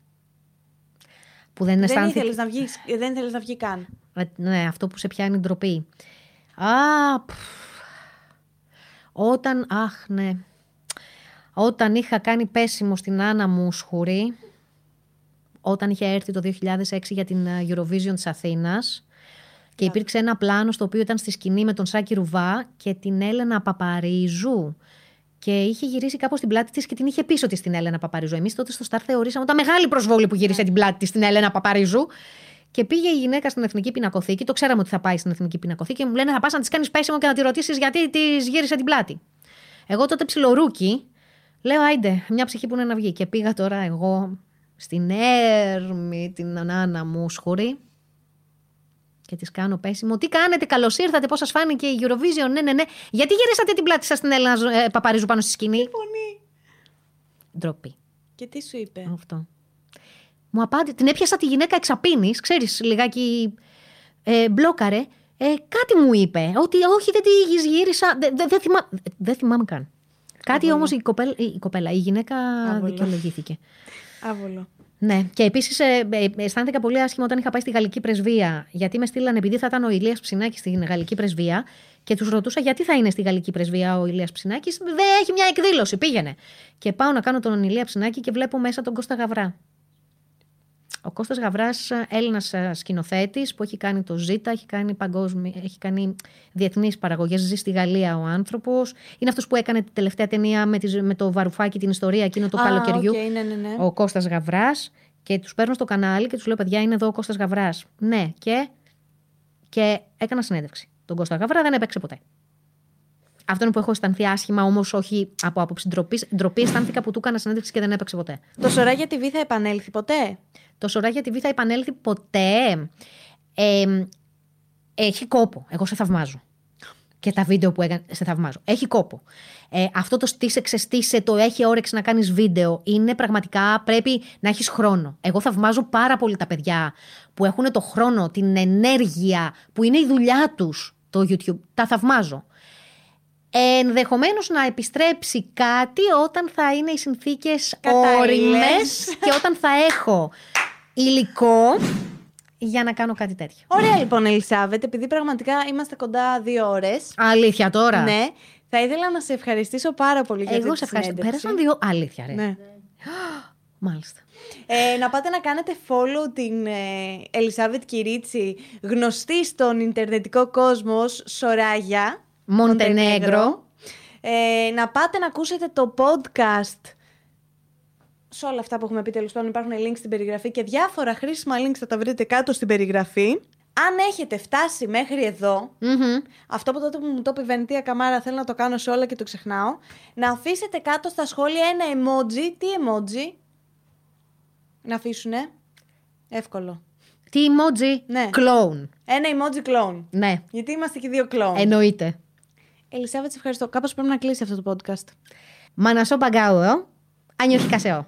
Που δεν δεν αισθάνθηκε. ήθελες να βγεις, δεν ήθελες να βγει καν. Ε, Ναι, αυτό που σε πιάνει ντροπή. Α, πφ. όταν, αχ, ναι. Όταν είχα κάνει πέσιμο στην Άννα μου σχουρή, όταν είχε έρθει το 2006 για την ε, Eurovision της Αθήνας και υπήρξε ένα πλάνο στο οποίο ήταν στη σκηνή με τον Σάκη Ρουβά και την Έλενα Παπαρίζου και είχε γυρίσει κάπως την πλάτη της και την είχε πίσω της την Έλενα Παπαρίζου. Εμείς τότε στο Σταρ θεωρήσαμε τα μεγάλη προσβόλη που γύρισε την πλάτη της στην Έλενα Παπαρίζου και πήγε η γυναίκα στην Εθνική Πινακοθήκη. Το ξέραμε ότι θα πάει στην Εθνική Πινακοθήκη και μου λένε θα πας να της κάνεις πέσιμο και να τη ρωτήσεις γιατί της γύρισε την πλάτη. Εγώ τότε ψιλορούκι, λέω άιντε, μια ψυχή που είναι να βγει. Και πήγα τώρα εγώ στην Έρμη, την Ανάνα μου σχουρή και της κάνω πέσιμο. Τι κάνετε, καλώς ήρθατε, πώς σας φάνηκε η Eurovision, ναι, ναι, ναι. Γιατί γυρίσατε την πλάτη σας στην Έλληνα ε, Παπαρίζου πάνω στη σκηνή; Φωνή. Ντροπή. Και τι σου είπε; Αυτό. Μου απάντησε, την έπιασα τη γυναίκα εξαπίνης, ξέρεις, λιγάκι ε, μπλόκαρε. Ε, κάτι μου είπε. Ότι όχι, δεν τη γύρισα. Δεν δε, δεν θυμά- δεν θυμάμαι καν. Κάτι όμως η κοπέλα, η κοπέλα, η γυναίκα Άβολο. δικαιολογήθηκε. Άβολο. Ναι, και επίσης ε, ε, αισθάνθηκα πολύ άσχημα όταν είχα πάει στη Γαλλική Πρεσβεία. Γιατί με στείλαν, επειδή θα ήταν ο Ηλίας Ψινάκης στην Γαλλική Πρεσβεία, και τους ρωτούσα γιατί θα είναι στη Γαλλική Πρεσβεία ο Ηλίας Ψινάκης. Δεν έχει μια εκδήλωση, πήγαινε. Και πάω να κάνω τον Ηλία Ψινάκη και βλέπω μέσα τον Κώστα Γαβρά. Ο Κώστας Γαβράς, Έλληνας ε, σκηνοθέτης που έχει κάνει το Ζήτα, έχει κάνει, παγκόσμι, έχει κάνει διεθνείς παραγωγές, ζει στη Γαλλία ο άνθρωπος. Είναι αυτός που έκανε τη τελευταία ταινία με, τις- με το Βαρουφάκι, την ιστορία εκείνο το Α, καλοκαιριού οκ, ναι, ναι, ναι. ο Κώστας Γαβράς και τους παίρνω στο κανάλι και τους λέω παιδιά είναι εδώ ο Κώστας Γαβράς. Ναι και, και έκανα συνέντευξη. Τον Κώστα Γαβρά δεν έπαιξε ποτέ. Αυτό είναι που έχω αισθανθεί άσχημα, όμως όχι από άποψη ντροπής. Ντροπή αισθάνθηκα που του έκανα συνέντευξη και δεν έπαιξε ποτέ. Το Σωράγια TV θα επανέλθει ποτέ; Το Σωράγια TV θα επανέλθει ποτέ. Ε, έχει κόπο. Εγώ σε θαυμάζω. Και τα βίντεο που έκανε, σε θαυμάζω. Έχει κόπο. Ε, αυτό το στήσε, ξεστήσε, το έχει όρεξη να κάνεις βίντεο. Είναι πραγματικά πρέπει να έχεις χρόνο. Εγώ θαυμάζω πάρα πολύ τα παιδιά που έχουν το χρόνο, την ενέργεια, που είναι η δουλειά τους το YouTube. Τα θαυμάζω. Ενδεχομένως να επιστρέψει κάτι όταν θα είναι οι συνθήκες Κατάλληλες. όριμες και όταν θα έχω υλικό για να κάνω κάτι τέτοιο. Ωραία λοιπόν, Ελισάβετ, επειδή πραγματικά είμαστε κοντά δύο ώρες. Αλήθεια τώρα; Ναι, θα ήθελα να σε ευχαριστήσω πάρα πολύ για αυτή Εγώ τη σε ευχαριστώ. συνέντευξη. Πέρασαν δύο. Αλήθεια, ρε. Ναι. Μάλιστα. Ε, να πάτε να κάνετε follow την ε, Ελισάβετ Κυρίτσι, γνωστή στον Ιντερνετικό κόσμος ως Σοράγια. Μοντενέγκρο. Ε, να πάτε να ακούσετε το podcast. Σε όλα αυτά που έχουμε πει τέλος πάντων υπάρχουν links στην περιγραφή και διάφορα χρήσιμα links θα τα βρείτε κάτω στην περιγραφή. Αν έχετε φτάσει μέχρι εδώ, Μμμ. αυτό από τότε που μου το είπε η Βενετία Καμάρα θέλω να το κάνω σε όλα και το ξεχνάω, να αφήσετε κάτω στα σχόλια ένα emoji. Τι emoji? Να αφήσουνε. Εύκολο. Τι emoji; Ναι. Κλόουν. Ένα emoji clone. Ναι. Γιατί είμαστε και δύο clone. Εννοείται. Ελισάβετ, σε ευχαριστώ. Κάπως πρέπει να κλείσει αυτό το podcast. Μανασό παγκάουρο. Άνιοχι κασεό.